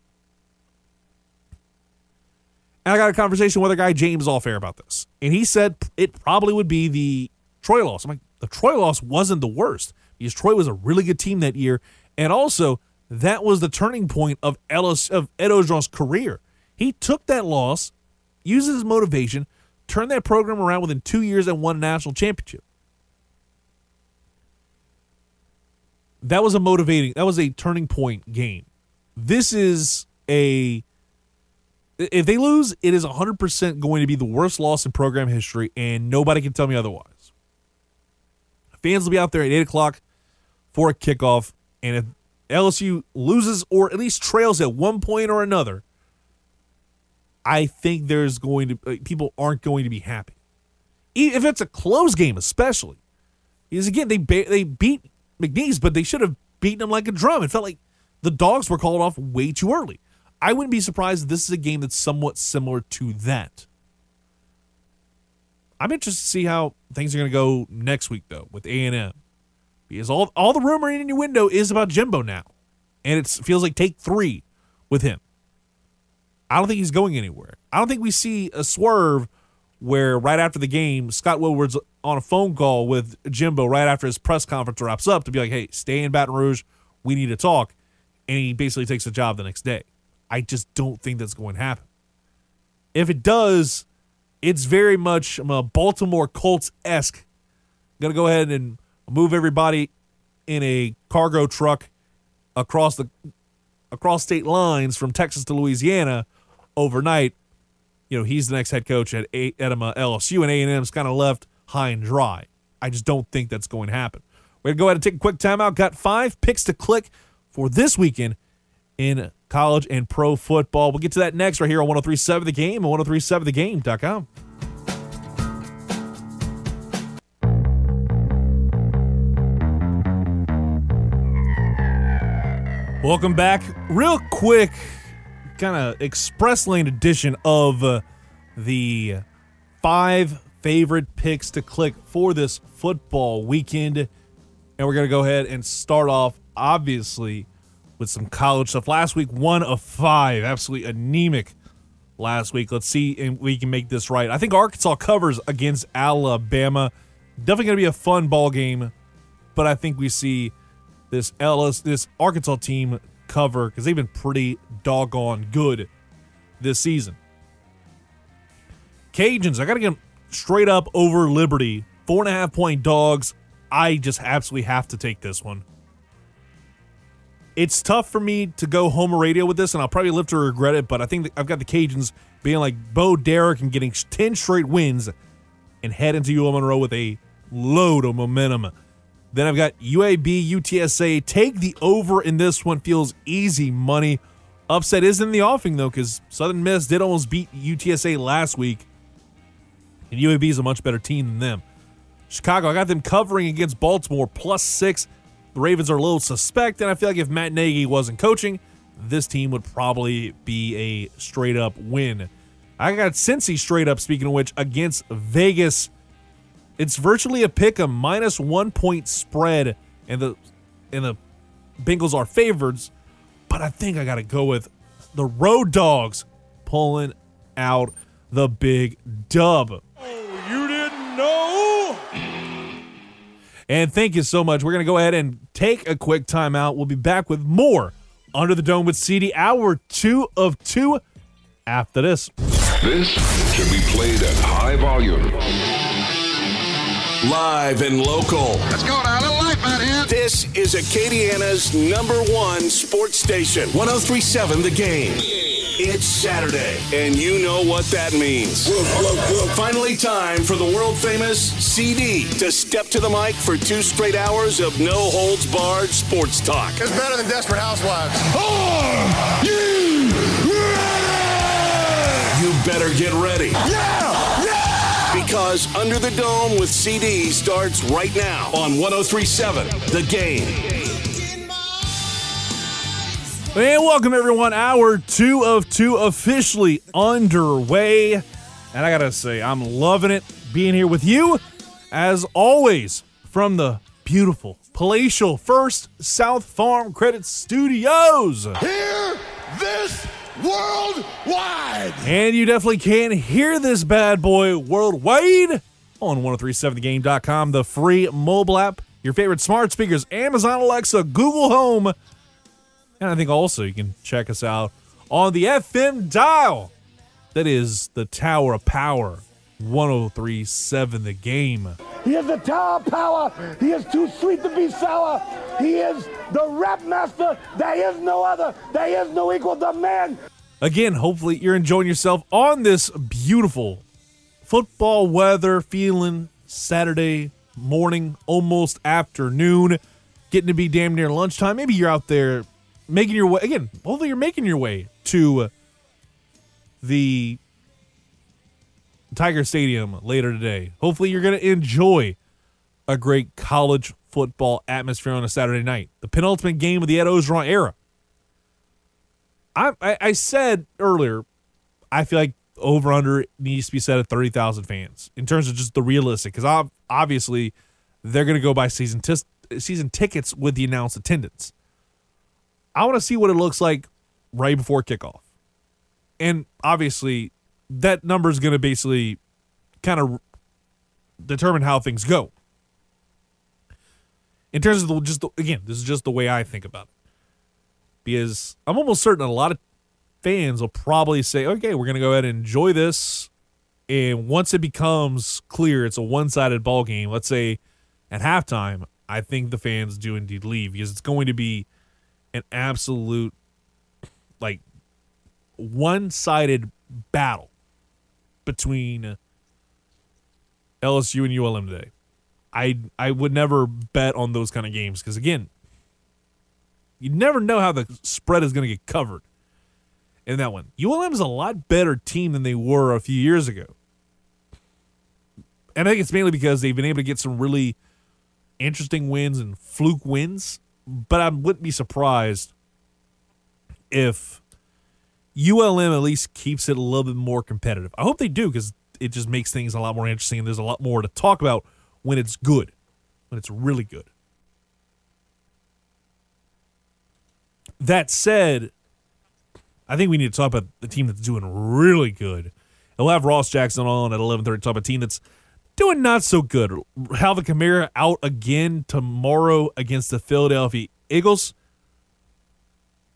And I got a conversation with a guy, James, off air about this. And he said it probably would be the Troy loss. I'm like, the Troy loss wasn't the worst because Troy was a really good team that year. And also, that was the turning point of, Ellis, of Ed Orgeron's career. He took that loss, used his motivation, turned that program around within two years and won a national championship. That was a motivating, that was a turning point game. This is a, if they lose, it is 100% going to be the worst loss in program history, and nobody can tell me otherwise. Fans will be out there at 8 o'clock for a kickoff, and if LSU loses or at least trails at one point or another, I think there's going to uh, people aren't going to be happy. If it's a close game, especially, because again they they beat McNeese, but they should have beaten them like a drum. It felt like the dogs were called off way too early. I wouldn't be surprised if this is a game that's somewhat similar to that. I'm interested to see how things are going to go next week though with A and M, because all all the rumor in your window is about Jimbo now, and it feels like take three with him. I don't think he's going anywhere. I don't think we see a swerve where right after the game, Scott Woodward's on a phone call with Jimbo right after his press conference wraps up to be like, hey, stay in Baton Rouge. We need to talk. And he basically takes the job the next day. I just don't think that's going to happen. If it does, it's very much I'm a Baltimore Colts esque. To go ahead and move everybody in a cargo truck across the across state lines from Texas to Louisiana overnight. You know, he's the next head coach at a- at um, LSU, and A and M's kind of left high and dry. I just don't think that's going to happen. We're gonna go ahead and take a quick timeout. Got five picks to click for this weekend in college and pro football. We'll get to that next right here on 1037 The Game and 1037thegame.com. Welcome back. Real quick, kind of express lane edition of uh, the five favorite picks to click for this football weekend. And we're going to go ahead and start off, obviously, with some college stuff. Last week, one of five, absolutely anemic last week. Let's see if we can make this right. I think Arkansas covers against Alabama. Definitely going to be a fun ball game, but I think we see this Ellis, this Arkansas team cover because they've been pretty doggone good this season. Cajuns, I got to get them straight up over Liberty. Four and a half point dogs. I just absolutely have to take this one. It's tough for me to go Homer radio with this, and I'll probably live to regret it, but I think I've got the Cajuns being like Bo Derek and getting 10 straight wins and head into UL Monroe with a load of momentum. Then I've got UAB, UTSA. Take the over in this one. Feels easy money. Upset is in the offing, though, because Southern Miss did almost beat UTSA last week. And UAB is a much better team than them. Chicago, I got them covering against Baltimore plus six. The Ravens are a little suspect, and I feel like if Matt Nagy wasn't coaching, this team would probably be a straight up win. I got Cincy straight up, speaking of which, against Vegas. It's virtually a pick, a minus one point spread, and the and the Bengals are favorites. But I think I got to go with the Road Dogs pulling out the big dub. Oh, you didn't know? And thank you so much. We're going to go ahead and take a quick timeout. We'll be back with more Under the Dome with CD, hour two of two after this. This can be played at high volume. Live and local. Let's go now. A little life out here. This is Acadiana's number one sports station. 1037 The Game. It's Saturday, and you know what that means. Finally, time for the world famous CD to step to the mic for two straight hours of no holds barred sports talk. It's better than Desperate Housewives. Are you ready? You better get ready. Yeah! Because Under the Dome with CD starts right now on 1037 The Game. And welcome everyone. Hour two of two officially underway. And I gotta say, I'm loving it being here with you. As always, from the beautiful, palatial First South Farm Credit Studios. Hear this worldwide! And you definitely can hear this bad boy worldwide on 1037thegame.com, the free mobile app, your favorite smart speakers, Amazon Alexa, Google Home. And I think also you can check us out on the FM dial. That is the Tower of Power, 1037 the game. He is the tower of power. He is too sweet to be sour. He is the rap master. There is no other. There is no equal. The man. Again, hopefully you're enjoying yourself on this beautiful football weather feeling Saturday morning, almost afternoon, getting to be damn near lunchtime. Maybe you're out there making your way again. Hopefully you're making your way to the Tiger Stadium later today. Hopefully you're going to enjoy a great college football atmosphere on a Saturday night. The penultimate game of the Ed Orgeron era. I, I, I said earlier, I feel like over under needs to be set at 30,000 fans in terms of just the realistic, because obviously they're going to go by season, season tickets with the announced attendance. I want to see what it looks like right before kickoff. And obviously, that number is going to basically kind of determine how things go. In terms of the, just the, again, this is just the way I think about it. Because I'm almost certain a lot of fans will probably say, okay, we're going to go ahead and enjoy this. And once it becomes clear it's a one sided ball game, let's say at halftime, I think the fans do indeed leave because it's going to be an absolute, like, one sided battle between LSU and ULM today. I I would never bet on those kind of games because again, you never know how the spread is going to get covered in that one. ULM is a lot better team than they were a few years ago, and I think it's mainly because they've been able to get some really interesting wins and fluke wins. But I wouldn't be surprised if ULM at least keeps it a little bit more competitive. I hope they do because it just makes things a lot more interesting and there's a lot more to talk about when it's good, when it's really good. That said, I think we need to talk about the team that's doing really good. And we'll have Ross Jackson on at 11:30 talk about a team that's doing not so good. Alvin Kamara out again tomorrow against the Philadelphia Eagles.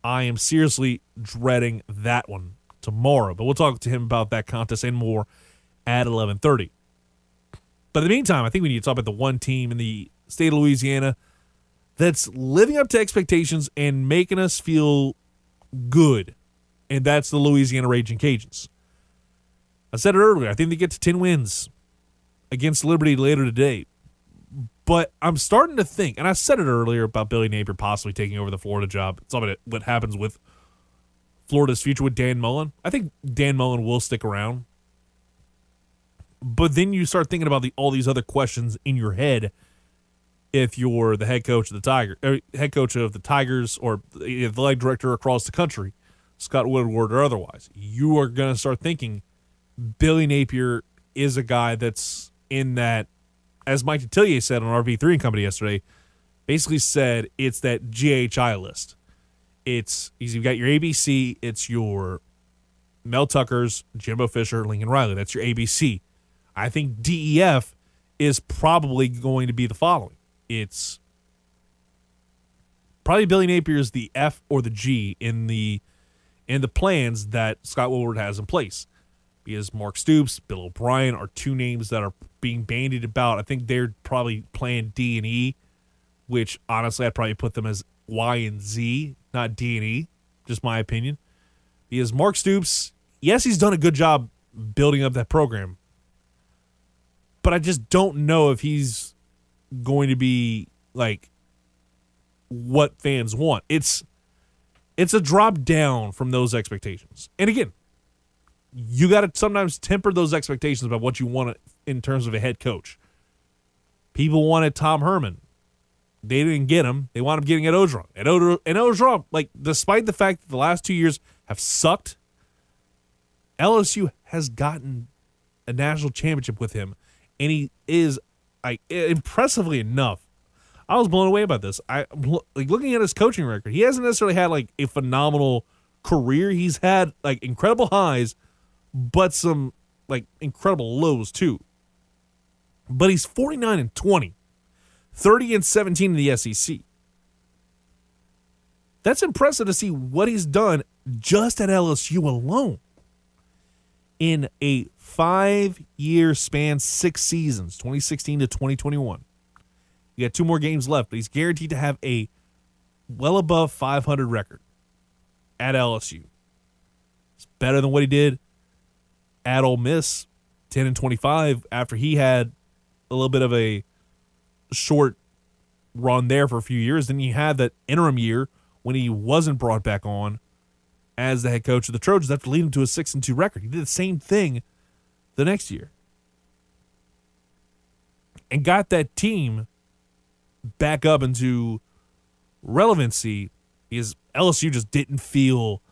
I am seriously dreading that one tomorrow, but we'll talk to him about that contest and more at 11:30. But in the meantime, I think we need to talk about the one team in the state of Louisiana that's living up to expectations and making us feel good, and that's the Louisiana Raging Cajuns. I said it earlier. I think they get to 10 wins against Liberty later today. But I'm starting to think, and I said it earlier about Billy Napier possibly taking over the Florida job. It's all about what happens with Florida's future with Dan Mullen. I think Dan Mullen will stick around. But then you start thinking about the, all these other questions in your head if you're the head coach of the Tiger, or head coach of the Tigers, or the leg director across the country, Scott Woodward or otherwise. You are going to start thinking Billy Napier is a guy that's in that, as Mike Detillier said on RV3 and Company yesterday, basically said it's that GHI list. It's you've got your ABC, it's your Mel Tuckers, Jimbo Fisher, Lincoln Riley. That's your ABC. I think DEF is probably going to be the following. It's probably Billy Napier is the F or the G in the in the plans that Scott Woodward has in place. Because Mark Stoops, Bill O'Brien are two names that are being bandied about. I think they're probably playing D and E, which honestly I'd probably put them as Y and Z, not D and E. Just my opinion. Because Mark Stoops, yes, he's done a good job building up that program, but I just don't know if he's going to be like what fans want. It's it's a drop down from those expectations. And again, you got to sometimes temper those expectations about what you want in terms of a head coach. People wanted Tom Herman. They didn't get him. They wound up getting Ed Orgeron. And, Od- and Orgeron, like, despite the fact that the last two years have sucked, LSU has gotten a national championship with him, and he is like impressively enough. I was blown away by this. I like looking at his coaching record. He hasn't necessarily had like a phenomenal career. He's had like incredible highs, but some like incredible lows too. But he's 49 and 20, 30 and 17 in the SEC. That's impressive to see what he's done just at LSU alone. In a five year span, six seasons, 2016 to 2021. You got two more games left, but he's guaranteed to have a well above 500 record at LSU. It's better than what he did at Ole Miss, 10 and 25, after he had a little bit of a short run there for a few years. Then you had that interim year when he wasn't brought back on as the head coach of the Trojans after leading to a 6 and 2 record. He did the same thing the next year and got that team back up into relevancy because LSU just didn't feel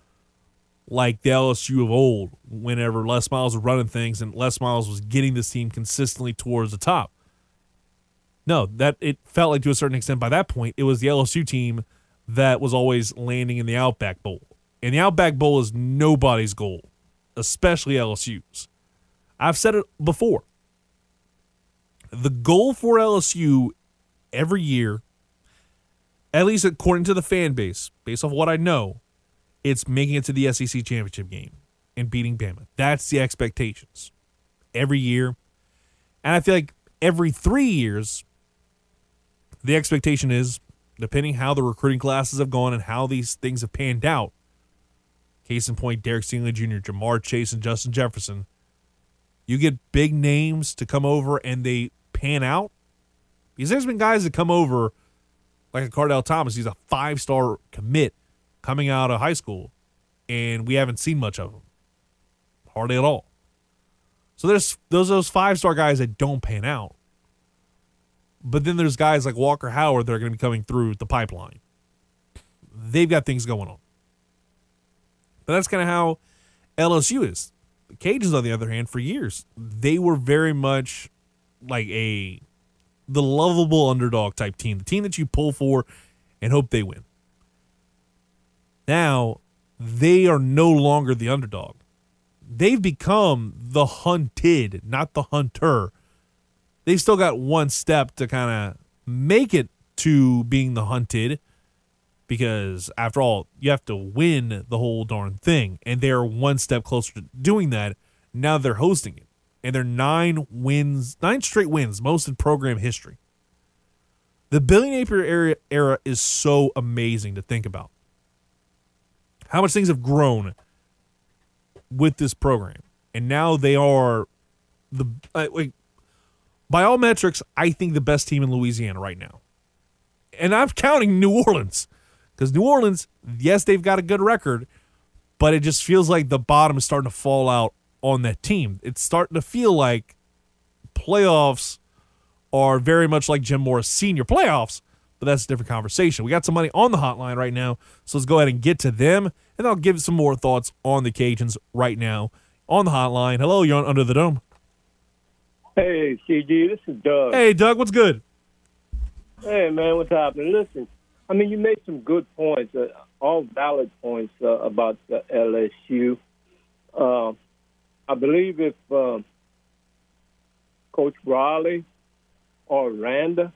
like the LSU of old whenever Les Miles was running things and Les Miles was getting this team consistently towards the top. No, that it felt like to a certain extent by that point it was the LSU team that was always landing in the Outback Bowl. And the Outback Bowl is nobody's goal, especially LSU's. I've said it before. The goal for LSU every year, at least according to the fan base, based off what I know, it's making it to the SEC championship game and beating Bama. That's the expectations every year. And I feel like every three years, the expectation is, depending how the recruiting classes have gone and how these things have panned out, case in point, Derek Stingley Jr., Ja'Marr Chase, and Justin Jefferson, you get big names to come over and they pan out. Because there's been guys that come over, like a Kardell Thomas, he's a five star commit coming out of high school, and we haven't seen much of them, Hardly at all. So there's those those five star guys that don't pan out. But then there's guys like Walker Howard that are going to be coming through the pipeline. They've got things going on. But that's kind of how LSU is. The Cajuns, on the other hand, for years, they were very much like a the lovable underdog type team, the team that you pull for and hope they win. Now, they are no longer the underdog. They've become the hunted, not the hunter. They've still got one step to kind of make it to being the hunted because after all, you have to win the whole darn thing. And they're one step closer to doing that. Now they're hosting it. And they're nine wins, nine straight wins, most in program history. The Billy Napier era, era is so amazing to think about. How much things have grown with this program. And now they are the uh, like, by all metrics, I think the best team in Louisiana right now. And I'm counting New Orleans because New Orleans, yes, they've got a good record, but it just feels like the bottom is starting to fall out on that team. It's starting to feel like playoffs are very much like Jim Mora senior playoffs, but that's a different conversation. We got some money on the hotline right now, so let's go ahead and get to them, and I'll give some more thoughts on the Cajuns right now on the hotline. Hello, you're on Under the Dome. Hey, CG, this is Doug. Hey, Doug, what's good? Hey, man, what's happening? Listen, I mean, you made some good points, uh, all valid points uh, about the LSU. Uh, I believe if uh, Coach Riley or Randa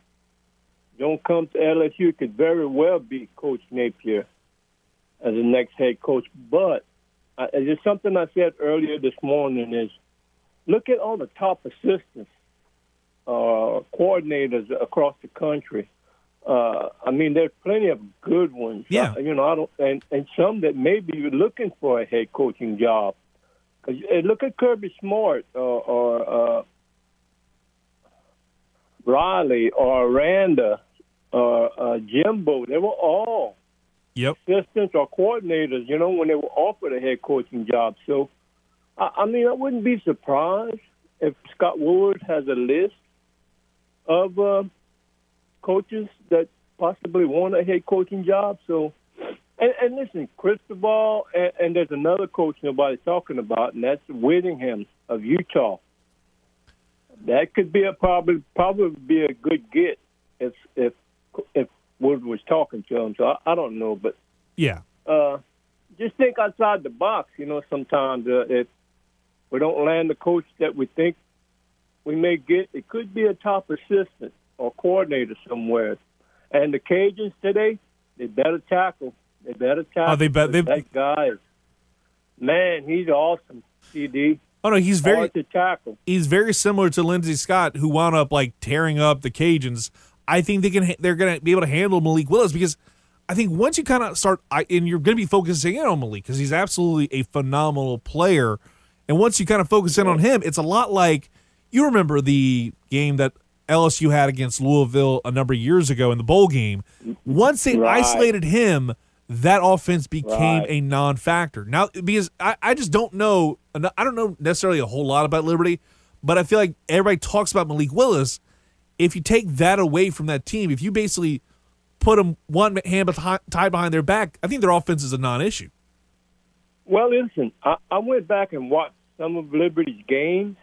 don't come to LSU, it could very well be Coach Napier as the next head coach. But uh, it's something I said earlier this morning is look at all the top assistants, uh, coordinators across the country. Uh, I mean, there's plenty of good ones. Yeah. Uh, you know, I don't, and, and some that maybe you're looking for a head coaching job. Cause, uh, look at Kirby Smart or, or uh, Riley or Randa or uh, Jimbo. They were all Yep. assistants or coordinators, you know, when they were offered a head coaching job. So, I, I mean, I wouldn't be surprised if Scott Woodward has a list of uh, coaches that possibly want a head coaching job. So, and, and listen, Cristobal, and, and there's another coach nobody's talking about, and that's Whittingham of Utah. That could be a probably probably be a good get if if if Wood was talking to him. So I, I don't know, but Yeah. uh, just think outside the box. You know, sometimes uh, if we don't land the coach that we think we may get, it could be a top assistant or coordinator somewhere. And the Cajuns today, they better tackle. They better tackle. Oh, they bet- they- that guy is man. He's awesome. CD. Oh no, he's very hard to tackle. he's very similar to Lindsey Scott, who wound up like tearing up the Cajuns. I think they can they're going to be able to handle Malik Willis because I think once you kind of start, I, and you're going to be focusing in on Malik because he's absolutely a phenomenal player. And once you kind of focus in on him, it's a lot like you remember the game that LSU had against Louisville a number of years ago in the bowl game. Once they Right. isolated him, that offense became Right. a non-factor. Now, because I, I just don't know, I don't know necessarily a whole lot about Liberty, but I feel like everybody talks about Malik Willis. If you take that away from that team, if you basically put them one hand tied behind their back, I think their offense is a non-issue. Well, listen, I, I went back and watched some of Liberty's games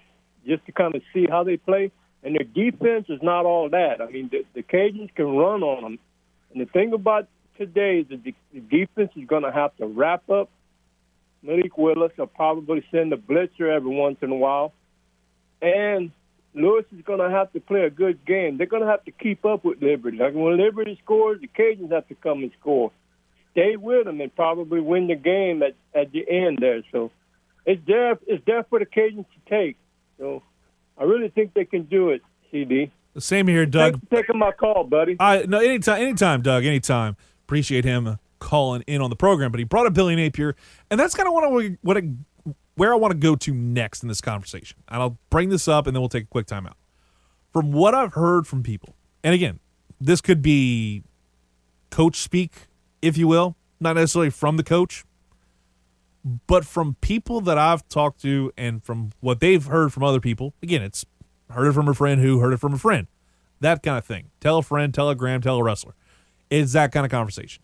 just to kind of see how they play, and their defense is not all that. I mean, the, the Cajuns can run on them, and the thing about today is that the, the defense is going to have to wrap up Malik Willis. will probably send a blitzer every once in a while, and Lewis is going to have to play a good game. They're going to have to keep up with Liberty. Like when Liberty scores, the Cajuns have to come and score stay with them and probably win the game at, at the end there. So it's there it's there for the Cajuns to take. So I really think they can do it, CD. Same here, Doug. Thanks for taking my call, buddy. I no anytime, anytime, Doug, anytime. Appreciate him uh, calling in on the program, but he brought up Billy Napier, and that's kind of what I what I, where I want to go to next in this conversation. And I'll bring this up, and then we'll take a quick timeout. From what I've heard from people, and again, this could be coach speak, if you will, not necessarily from the coach, but from people that I've talked to, and from what they've heard from other people. Again, it's heard it from a friend who heard it from a friend that kind of thing. Tell a friend, tell a gram, tell a wrestler. It's that kind of conversation.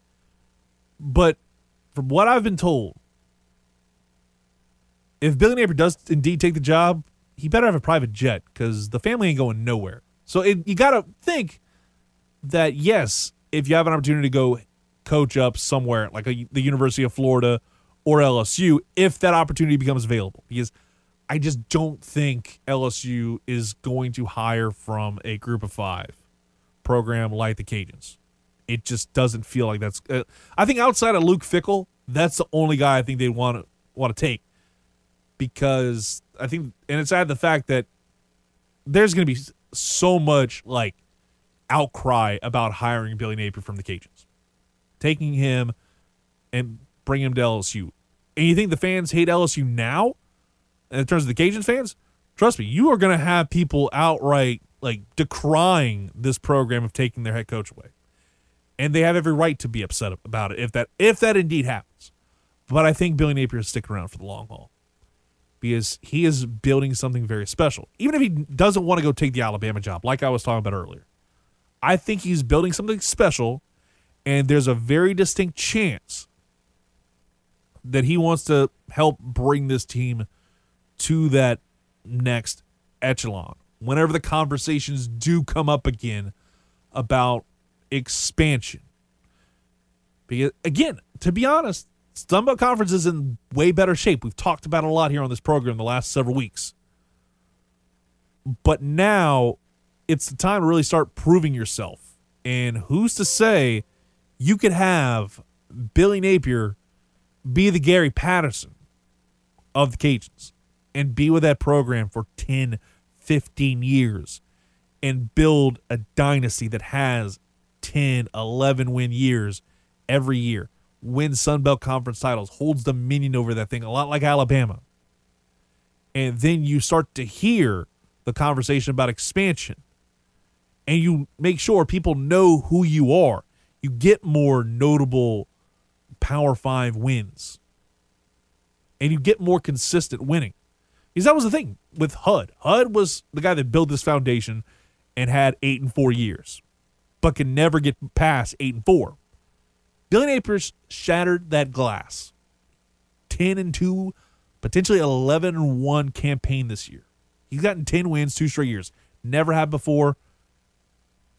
But from what I've been told, if Billy Napier does indeed take the job, he better have a private jet because the family ain't going nowhere. So it, you got to think that, yes, if you have an opportunity to go coach up somewhere like a, the University of Florida or LSU if that opportunity becomes available. Because I just don't think LSU is going to hire from a group of five program like the Cajuns. It just doesn't feel like that's. Uh, I think outside of Luke Fickell, that's the only guy I think they want to want to take because I think, and it's add the fact that there's going to be so much like outcry about hiring Billy Napier from the Cajuns, taking him and bringing him to LSU. And you think the fans hate LSU now? in terms of the Cajuns fans, trust me, you are going to have people outright like decrying this program of taking their head coach away, and they have every right to be upset about it if that if that indeed happens. But I think Billy Napier is sticking around for the long haul because he is building something very special. Even if he doesn't want to go take the Alabama job, like I was talking about earlier, I think he's building something special, and there's a very distinct chance that he wants to help bring this team to that next echelon. Whenever the conversations do come up again about expansion. Because again, to be honest, Sunbelt Conference is in way better shape. We've talked about it a lot here on this program the last several weeks. But now it's the time to really start proving yourself. And who's to say you could have Billy Napier be the Gary Patterson of the Cajuns and be with that program for 10, 15 years and build a dynasty that has 10, 11 win years every year, wins Sun Belt Conference titles, holds dominion over that thing, a lot like Alabama. And then you start to hear the conversation about expansion and you make sure people know who you are. You get more notable Power Five wins and you get more consistent winning. Because that was the thing with HUD. HUD was the guy that built this foundation and had eight and four years, but can never get past eight and four. Billy Napier's shattered that glass. 10 and 2, potentially 11 and 1 campaign this year. He's gotten 10 wins two straight years. Never had before.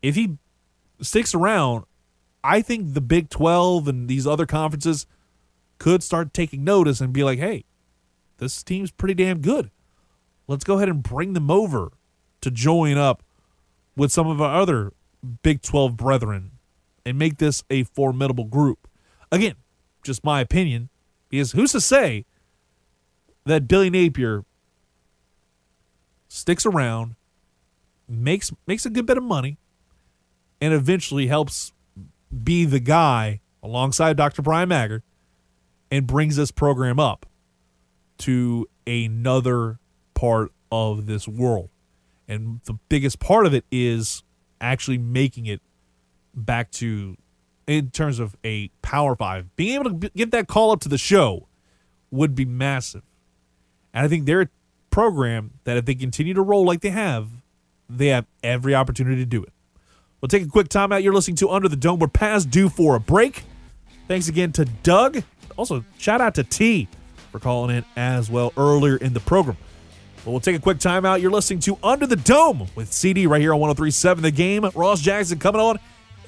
If he sticks around, I think the Big 12 and these other conferences could start taking notice and be like, hey, this team's pretty damn good. Let's go ahead and bring them over to join up with some of our other Big 12 brethren and make this a formidable group. Again, just my opinion, because who's to say that Billy Napier sticks around, makes makes a good bit of money, and eventually helps be the guy alongside Dr. Bryan Maggard and brings this program up to another part of this world. And the biggest part of it is actually making it back to, in terms of a Power Five, being able to get that call up to the show would be massive. And I think they're a program that if they continue to roll like they have, they have every opportunity to do it. We'll take a quick time out. You're listening to Under the Dome. We're past due for a break. Thanks again to Doug. Also, shout out to T for calling in as well earlier in the program. But we'll take a quick time out. You're listening to Under the Dome with CD right here on 1037 The Game. Ross Jackson coming on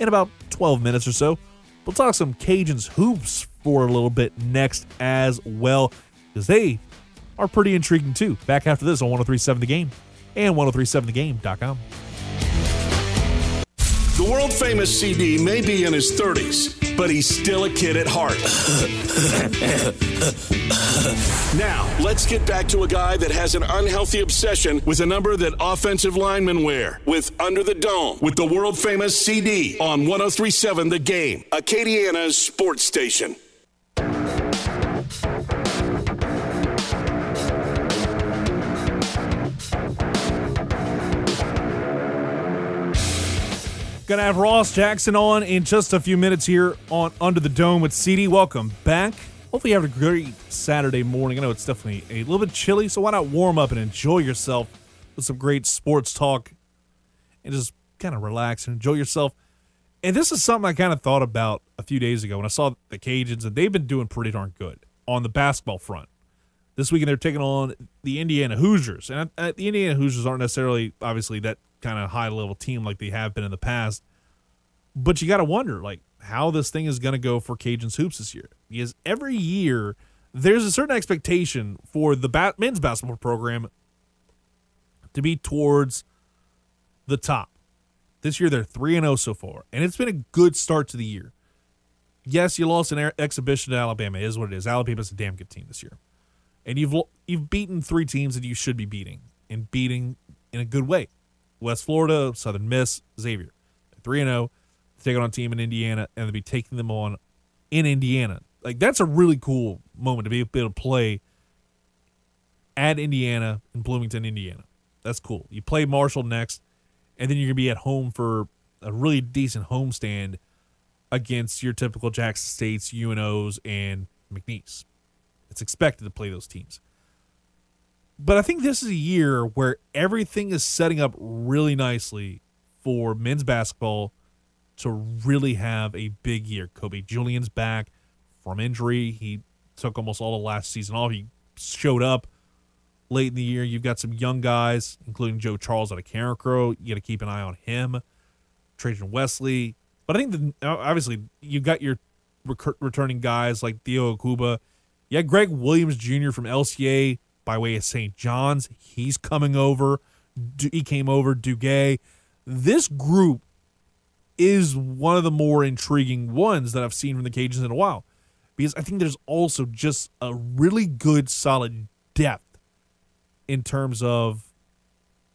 in about 12 minutes or so. We'll talk some Cajuns hoops for a little bit next as well because they are pretty intriguing too. Back after this on 1037 The Game and 1037thegame.com. The world famous CD may be in his 30s, but he's still a kid at heart. now, let's get back to a guy that has an unhealthy obsession with a number that offensive linemen wear with Under the Dome with the world famous CD on 1037 The Game, Acadiana's sports station. Gonna have Ross Jackson on in just a few minutes here on Under the Dome with CD. Welcome back. Hopefully, you have a great Saturday morning. I know it's definitely a little bit chilly, so why not warm up and enjoy yourself with some great sports talk and just kind of relax and enjoy yourself. And this is something I kind of thought about a few days ago when I saw the Cajuns, and they've been doing pretty darn good on the basketball front. This weekend, they're taking on the Indiana Hoosiers. And the Indiana Hoosiers aren't necessarily, obviously, that kind of high level team like they have been in the past. But you got to wonder, like, how this thing is going to go for Cajuns hoops this year. Because every year there's a certain expectation for the ba- men's basketball program to be towards the top. This year they're 3 and 0 so far, and it's been a good start to the year. Yes, you lost an air- exhibition to Alabama, it is what it is. Alabama's a damn good team this year. And you've you've beaten three teams that you should be beating and beating in a good way. West Florida, Southern Miss, Xavier. 3 and 0 taking on a team in Indiana and they'll be taking them on in Indiana. Like that's a really cool moment to be able to play at Indiana in Bloomington, Indiana. That's cool. You play Marshall next, and then you're gonna be at home for a really decent homestand against your typical Jackson States, UNOs, and McNeese. It's expected to play those teams. But I think this is a year where everything is setting up really nicely for men's basketball to really have a big year. Kobe Julien's back from injury. He took almost all the last season off. He showed up late in the year. You've got some young guys, including Joe Charles out of Carencro. You got to keep an eye on him. Trajan Wesley. But I think the, obviously you've got your recur- returning guys like Theo Akwuba. Yeah, Greg Williams Jr. from LCA by way of St. John's. He's coming over. He came over. Duguay. This group is one of the more intriguing ones that I've seen from the Cajuns in a while because I think there's also just a really good, solid depth in terms of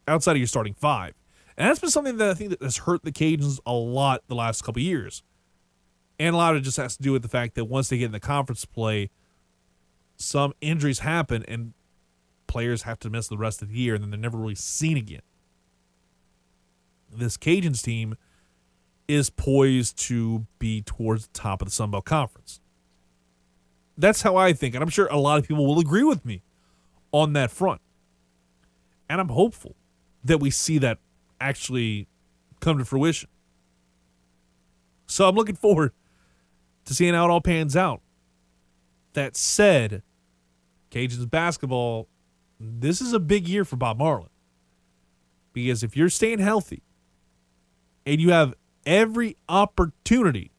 outside of your starting five. And that's been something that I think that has hurt the Cajuns a lot the last couple years. And a lot of it just has to do with the fact that once they get in the conference play, some injuries happen and players have to miss the rest of the year and then they're never really seen again. This Cajuns team is poised to be towards the top of the Sun Belt Conference. That's how I think, and I'm sure a lot of people will agree with me on that front. And I'm hopeful that we see that actually come to fruition. So I'm looking forward to seeing how it all pans out. That said, Cajuns basketball, this is a big year for Bob Marlin. Because if you're staying healthy and you have every opportunity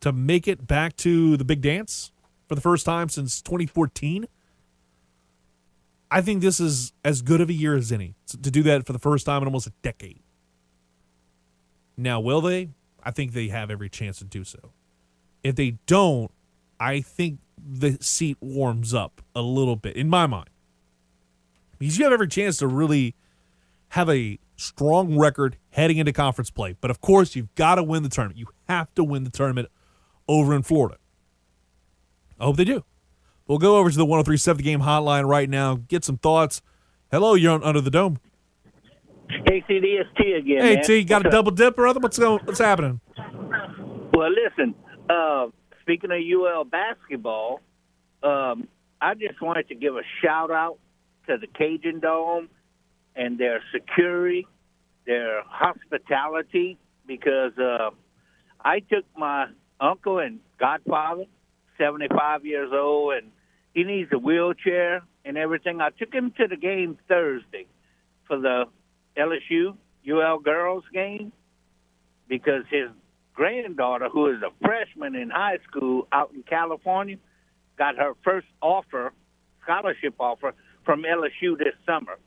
to make it back to the big dance for the first time since 2014. I think this is as good of a year as any to do that for the first time in almost a decade. Now, will they? I think they have every chance to do so. If they don't, I think the seat warms up a little bit in my mind. Because you have every chance to really have a strong record heading into conference play. But of course, you've got to win the tournament. You have to win the tournament over in Florida. I hope they do. We'll go over to the 1037 game hotline right now, get some thoughts. Hello, you're on Under the Dome. Hey, CD, it's T again. Hey, man. T, got a up? double dip or other? What's going? What's happening? Well, listen. Uh, speaking of UL basketball, um, I just wanted to give a shout out to the Cajun Dome and their security, their hospitality, because uh, I took my uncle and godfather, 75 years old, and he needs a wheelchair and everything. I took him to the game Thursday for the LSU UL girls game because his granddaughter, who is a freshman in high school out in California, got her first offer, scholarship offer from LSU this summer.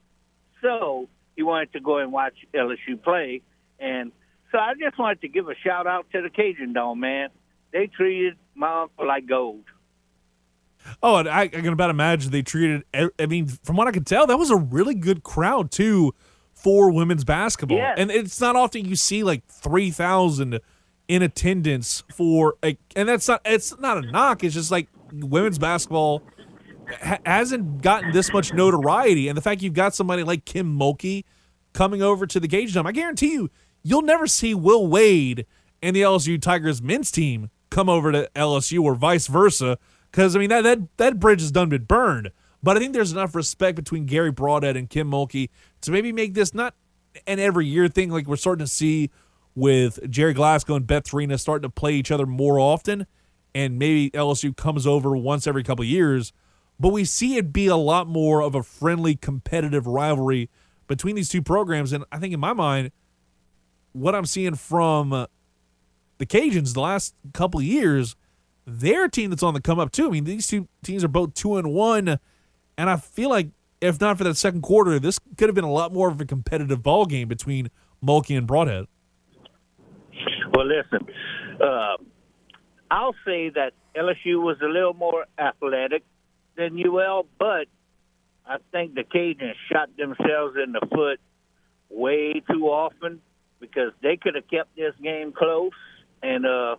So he wanted to go and watch LSU play. And so I just wanted to give a shout out to the Cajun Dome, man. They treated my uncle like gold. Oh, and I, I can about imagine they treated. I mean, from what I could tell, that was a really good crowd too for women's basketball. Yes. And it's not often you see like three thousand in attendance for a, and that's not it's not a knock. It's just like women's basketball ha- hasn't gotten this much notoriety, and the fact you've got somebody like Kim Mulkey coming over to the Cajun Dome, I guarantee you, you'll never see Will Wade and the LSU Tigers men's team come over to LSU or vice versa. Because I mean that that that bridge has done been burned. But I think there's enough respect between Garry Brodhead and Kim Mulkey to maybe make this not an every year thing like we're starting to see with Jerry Glasgow and Beth Farina starting to play each other more often, and maybe LSU comes over once every couple years. But we see it be a lot more of a friendly, competitive rivalry between these two programs. And I think in my mind, what I'm seeing from uh, the Cajuns the last couple years, they're a team that's on the come up too. I mean, these two teams are both two and one, and I feel like if not for that second quarter, this could have been a lot more of a competitive ball game between Mulkey and Brodhead. Well, listen, uh, I'll say that LSU was a little more athletic than UL, but I think the Cajuns shot themselves in the foot way too often because they could have kept this game close and uh,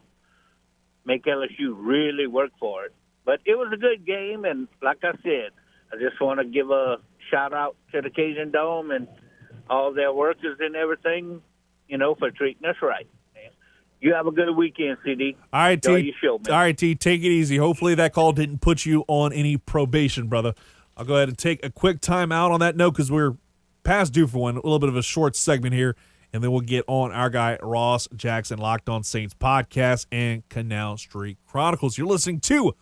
make LSU really work for it. But it was a good game, and like I said, I just want to give a shout out to the Cajun Dome and all their workers and everything, you know, for treating us right. You have a good weekend, CD. All right, T. your show, man. All right, T. Take it easy. Hopefully that call didn't put you on any probation, brother. I'll go ahead and take a quick time out on that note because we're past due for one. A little bit of a short segment here, and then we'll get on our guy Ross Jackson, Locked On Saints podcast and Canal Street Chronicles. You're listening to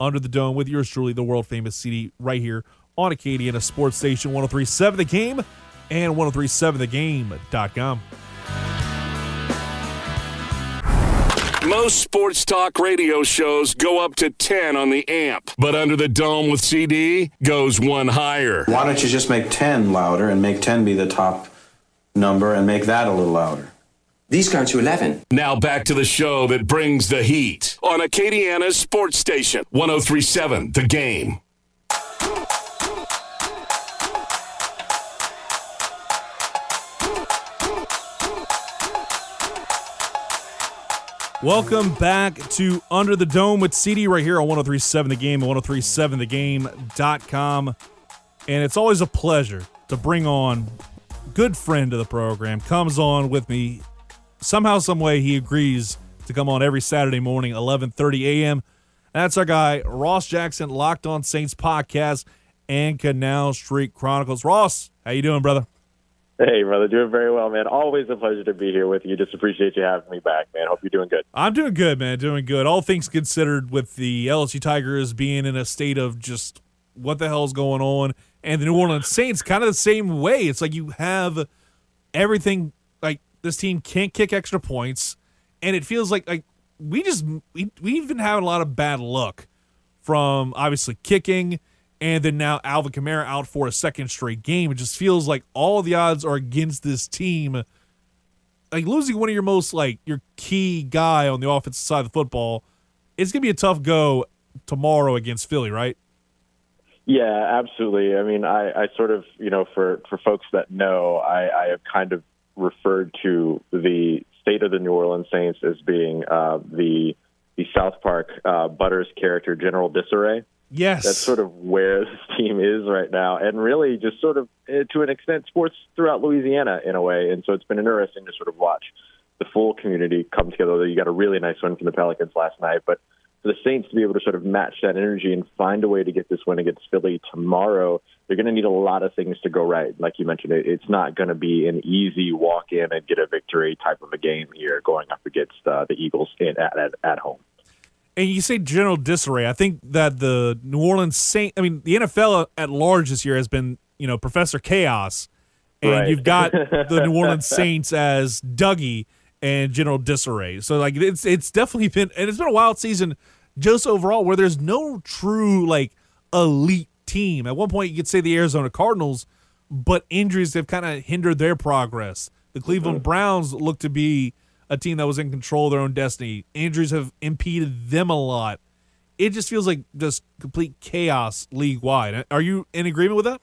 Under the Dome with yours truly, the world famous CD, right here on Acadiana Sports Station 1037 The Game and 1037thegame.com. Most sports talk radio shows go up to 10 on the amp, but Under the Dome with CD goes one higher. Why don't you just make 10 louder and make 10 be the top number and make that a little louder? These go to 11. Now back to the show that brings the heat on Acadiana's sports station 1037 The Game. Welcome back to Under the Dome with CD right here on 1037 The Game and 1037thegame.com. And it's always a pleasure to bring on good friend of the program, comes on with me. Somehow, some way, he agrees to come on every Saturday morning, 11:30 a.m. That's our guy Ross Jackson, Locked On Saints podcast and Canal Street Chronicles. Ross, how you doing, brother? Hey, brother, doing very well, man. Always a pleasure to be here with you. Just appreciate you having me back, man. Hope you're doing good. I'm doing good, man. Doing good. All things considered, with the LSU Tigers being in a state of just what the hell's going on, and the New Orleans Saints kind of the same way. It's like you have everything. Like this team can't kick extra points, and it feels like like we just we we've been having a lot of bad luck from obviously kicking and then now Alvin Kamara out for a second straight game. It just feels like all the odds are against this team. Like losing one of your most like your key guy on the offensive side of the football, it's gonna be a tough go tomorrow against Philly, right? Yeah, absolutely. I mean, I, I sort of, you know, for, for folks that know, I, I have kind of referred to the state of the New Orleans Saints as being uh, the the South Park uh, Butters character, General Disarray. Yes. That's sort of where this [laughs] team is right now. And really just sort of, eh, to an extent, sports throughout Louisiana in a way. And so it's been interesting to sort of watch the full community come together. You got a really nice win from the Pelicans last night. But for the Saints to be able to sort of match that energy and find a way to get this win against Philly tomorrow, they're going to need a lot of things to go right. Like you mentioned, it's not going to be an easy walk in and get a victory type of a game here going up against uh, the Eagles at, at, at home. And you say general disarray. I think that the New Orleans Saint, I mean, the NFL at large this year has been, you know, Professor Chaos. And Right. you've got the New Orleans [laughs] Saints as Dougie and general disarray. So like it's it's definitely been and it's been a wild season just overall where there's no true like elite team. At one point you could say the Arizona Cardinals, but injuries have kind of hindered their progress. The Cleveland mm-hmm. Browns look to be a team that was in control of their own destiny. Injuries have impeded them a lot. It just feels like just complete chaos league wide. Are you in agreement with that?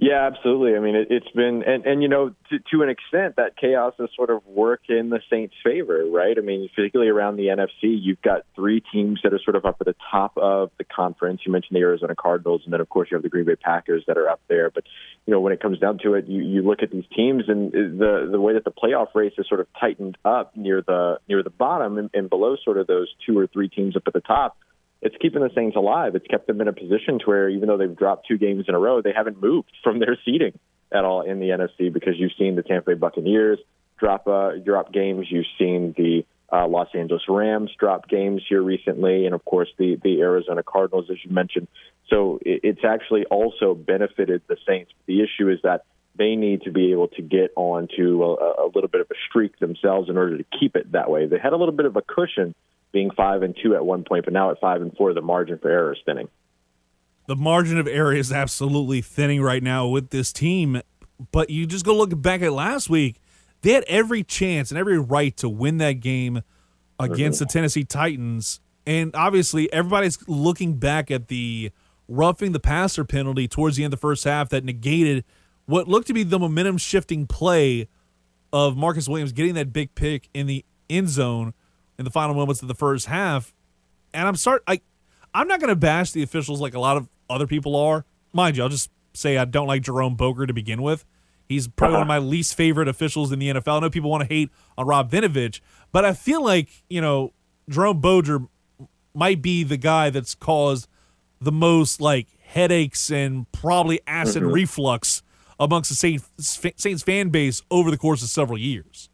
Yeah, absolutely. I mean, it, it's been, and, and you know, to, to an extent, that chaos has sort of worked in the Saints' favor, right? I mean, particularly around the NFC, you've got three teams that are sort of up at the top of the conference. You mentioned the Arizona Cardinals, and then of course you have the Green Bay Packers that are up there. But you know, when it comes down to it, you, you look at these teams, and the the way that the playoff race is sort of tightened up near the near the bottom and, and below sort of those two or three teams up at the top it's keeping the Saints alive. It's kept them in a position to where even though they've dropped two games in a row, they haven't moved from their seeding at all in the NFC because you've seen the Tampa Bay Buccaneers drop uh, drop games. You've seen the uh, Los Angeles Rams drop games here recently, and of course the the Arizona Cardinals, as you mentioned. So it, it's actually also benefited the Saints. The issue is that they need to be able to get onto a, a little bit of a streak themselves in order to keep it that way. They had a little bit of a cushion being five and two at one point, but now at five and four, the margin for error is thinning. The margin of error is absolutely thinning right now with this team. But you just go look back at last week; they had every chance and every right to win that game against the mm-hmm. Tennessee Titans. And obviously, everybody's looking back at the roughing the passer penalty towards the end of the first half that negated what looked to be the momentum shifting play of Marcus Williams getting that big pick in the end zone in the final moments of the first half. And I'm start I I'm not going to bash the officials like a lot of other people are. Mind you, I'll just say I don't like Jerome Boger to begin with. He's probably one of my least favorite officials in the NFL. I know people want to hate on Rob Vinovich, but I feel like, you know, Jerome Boger might be the guy that's caused the most like headaches and probably acid Mhm. reflux amongst the Saints, Saints fan base over the course of several years.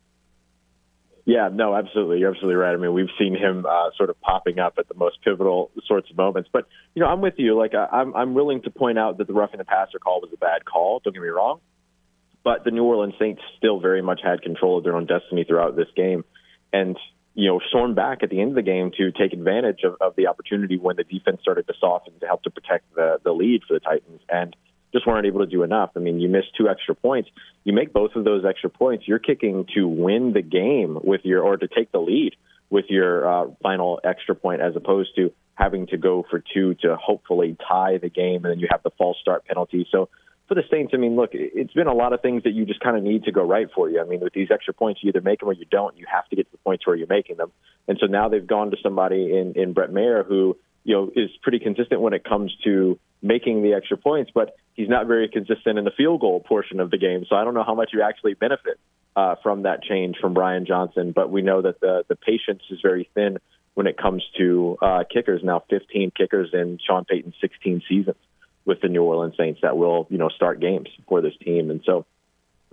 Yeah, no, absolutely. You're absolutely right. I mean, we've seen him uh, sort of popping up at the most pivotal sorts of moments. But you know, I'm with you. Like, I'm I'm willing to point out that the roughing the passer call was a bad call. Don't get me wrong. But the New Orleans Saints still very much had control of their own destiny throughout this game, and you know, stormed back at the end of the game to take advantage of, of the opportunity when the defense started to soften to help to protect the the lead for the Titans and just weren't able to do enough. I mean, you missed two extra points. You make both of those extra points, you're kicking to win the game with your or to take the lead with your uh, final extra point, as opposed to having to go for two to hopefully tie the game, and then you have the false start penalty. So for the Saints, I mean, look, it's been a lot of things that you just kind of need to go right for you. I mean, with these extra points, you either make them or you don't. You have to get to the points where you're making them. And so now they've gone to somebody in, in Brett Maher who, you know, is pretty consistent when it comes to making the extra points, but he's not very consistent in the field goal portion of the game. So I don't know how much you actually benefit uh, from that change from Brian Johnson. But we know that the the patience is very thin when it comes to uh, kickers. Now, 15 kickers in Sean Payton's 16 seasons with the New Orleans Saints that will, you know, start games for this team. And so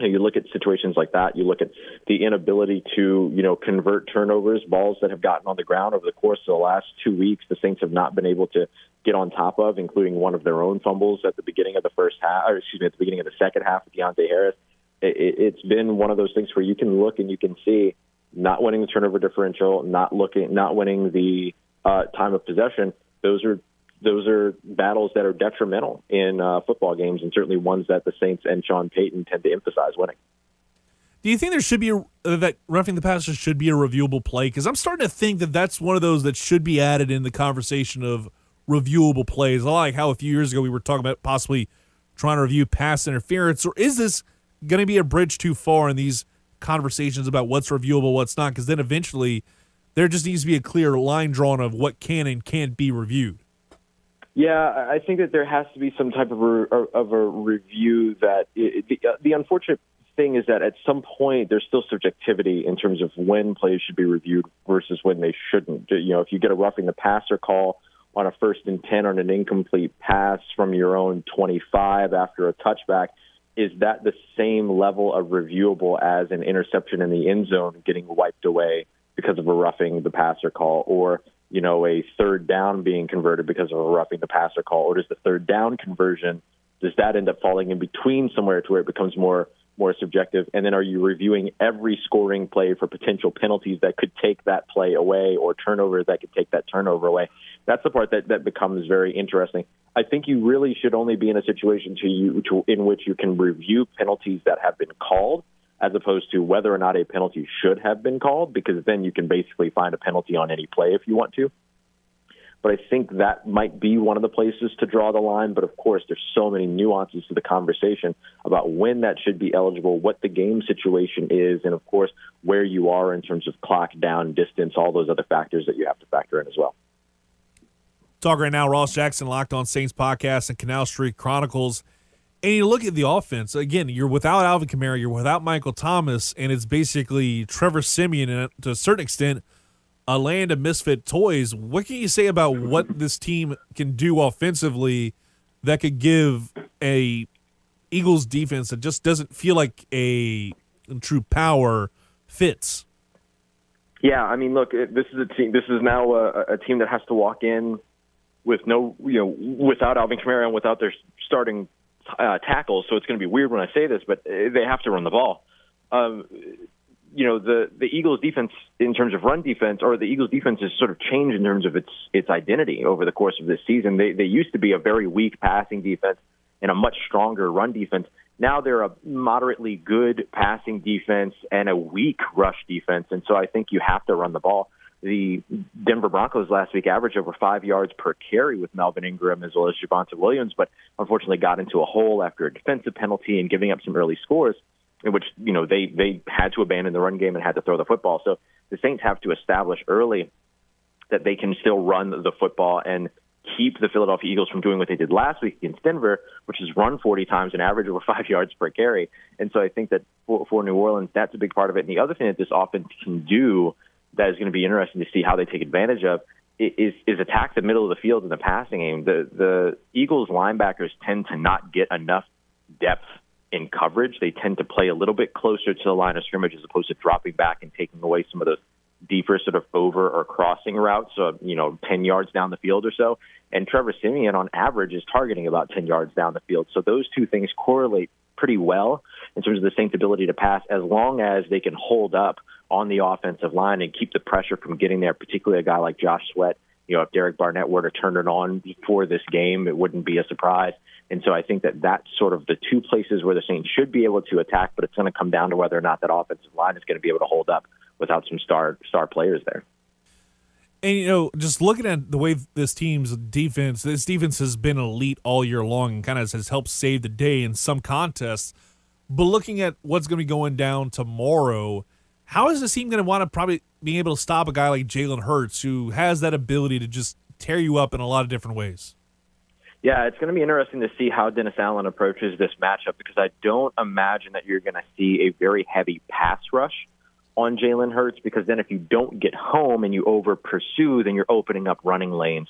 you, look at situations like that. You look at the inability to, you know, convert turnovers, balls that have gotten on the ground over the course of the last two weeks. The Saints have not been able to get on top of, including one of their own fumbles at the beginning of the first half, or excuse me, at the beginning of the second half with Deonte Harris. It, it's been one of those things where you can look and you can see not winning the turnover differential, not looking, not winning the uh, time of possession. Those are those are battles that are detrimental in uh, football games, and certainly ones that the Saints and Sean Payton tend to emphasize winning. Do you think there should be a, uh, that roughing the passer should be a reviewable play? Because I'm starting to think that that's one of those that should be added in the conversation of reviewable plays. I like how a few years ago we were talking about possibly trying to review pass interference, or is this going to be a bridge too far in these conversations about what's reviewable, what's not? Because then eventually there just needs to be a clear line drawn of what can and can't be reviewed. Yeah, I think that there has to be some type of a, of a review that it, the, uh, the unfortunate thing is that at some point there's still subjectivity in terms of when plays should be reviewed versus when they shouldn't. You know, if you get a roughing the passer call on a first and 10 on an incomplete pass from your own 25 after a touchback, is that the same level of reviewable as an interception in the end zone getting wiped away because of a roughing the passer call or you know, a third down being converted because of a roughing the passer call, or does the third down conversion does that end up falling in between somewhere to where it becomes more more subjective? And then are you reviewing every scoring play for potential penalties that could take that play away or turnovers that could take that turnover away? That's the part that that becomes very interesting. I think you really should only be in a situation to you to, in which you can review penalties that have been called as opposed to whether or not a penalty should have been called, because then you can basically find a penalty on any play if you want to. But I think that might be one of the places to draw the line. But of course, there's so many nuances to the conversation about when that should be eligible, what the game situation is, and of course, where you are in terms of clock down, distance, all those other factors that you have to factor in as well. Talk right now, Ross Jackson, Locked On Saints podcast and Canal Street Chronicles. And you look at the offense again. You're without Alvin Kamara, you're without Michael Thomas, and it's basically Trevor Siemian and uh, to a certain extent a land of misfit toys. What can you say about what this team can do offensively that could give a Eagles defense that just doesn't feel like a true power fits? Yeah, I mean, look, this is a team. This is now a, a team that has to walk in with no, you know, without Alvin Kamara and without their starting uh, tackles, so it's going to be weird when I say this, but uh, they have to run the ball. Um, you know, the the Eagles defense in terms of run defense, or the Eagles defense has sort of changed in terms of its its identity over the course of this season. They they used to be a very weak passing defense and a much stronger run defense. Now they're a moderately good passing defense and a weak rush defense, and so I think you have to run the ball. The Denver Broncos last week averaged over five yards per carry with Melvin Ingram as well as Javonte Williams, but unfortunately got into a hole after a defensive penalty and giving up some early scores in which you know they they had to abandon the run game and had to throw the football. So the Saints have to establish early that they can still run the football and keep the Philadelphia Eagles from doing what they did last week against Denver, which is run 40 times and average over [laughs] five yards per carry. And so I think that for, for New Orleans, that's a big part of it. And the other thing that this offense can do that is going to be interesting to see how they take advantage of is is attack the middle of the field in the passing game. The the Eagles linebackers tend to not get enough depth in coverage. They tend to play a little bit closer to the line of scrimmage as opposed to dropping back and taking away some of those deeper sort of over or crossing routes, so, you know, 10 yards down the field or so. And Trevor Siemian, on average, is targeting about 10 yards down the field. So those two things correlate pretty well in terms of the Saints' ability to pass as long as they can hold up on the offensive line and keep the pressure from getting there, particularly a guy like Josh Sweat. You know, if Derek Barnett were to turn it on before this game, it wouldn't be a surprise. And so I think that that's sort of the two places where the Saints should be able to attack, but it's going to come down to whether or not that offensive line is going to be able to hold up without some star star players there. And you know, just looking at the way this team's defense, this defense has been elite all year long and kind of has helped save the day in some contests. But looking at what's going to be going down tomorrow, how is this team going to want to probably be able to stop a guy like Jalen Hurts, who has that ability to just tear you up in a lot of different ways? Yeah, it's going to be interesting to see how Dennis Allen approaches this matchup because I don't imagine that you're going to see a very heavy pass rush on Jalen Hurts because then if you don't get home and you over pursue, then you're opening up running lanes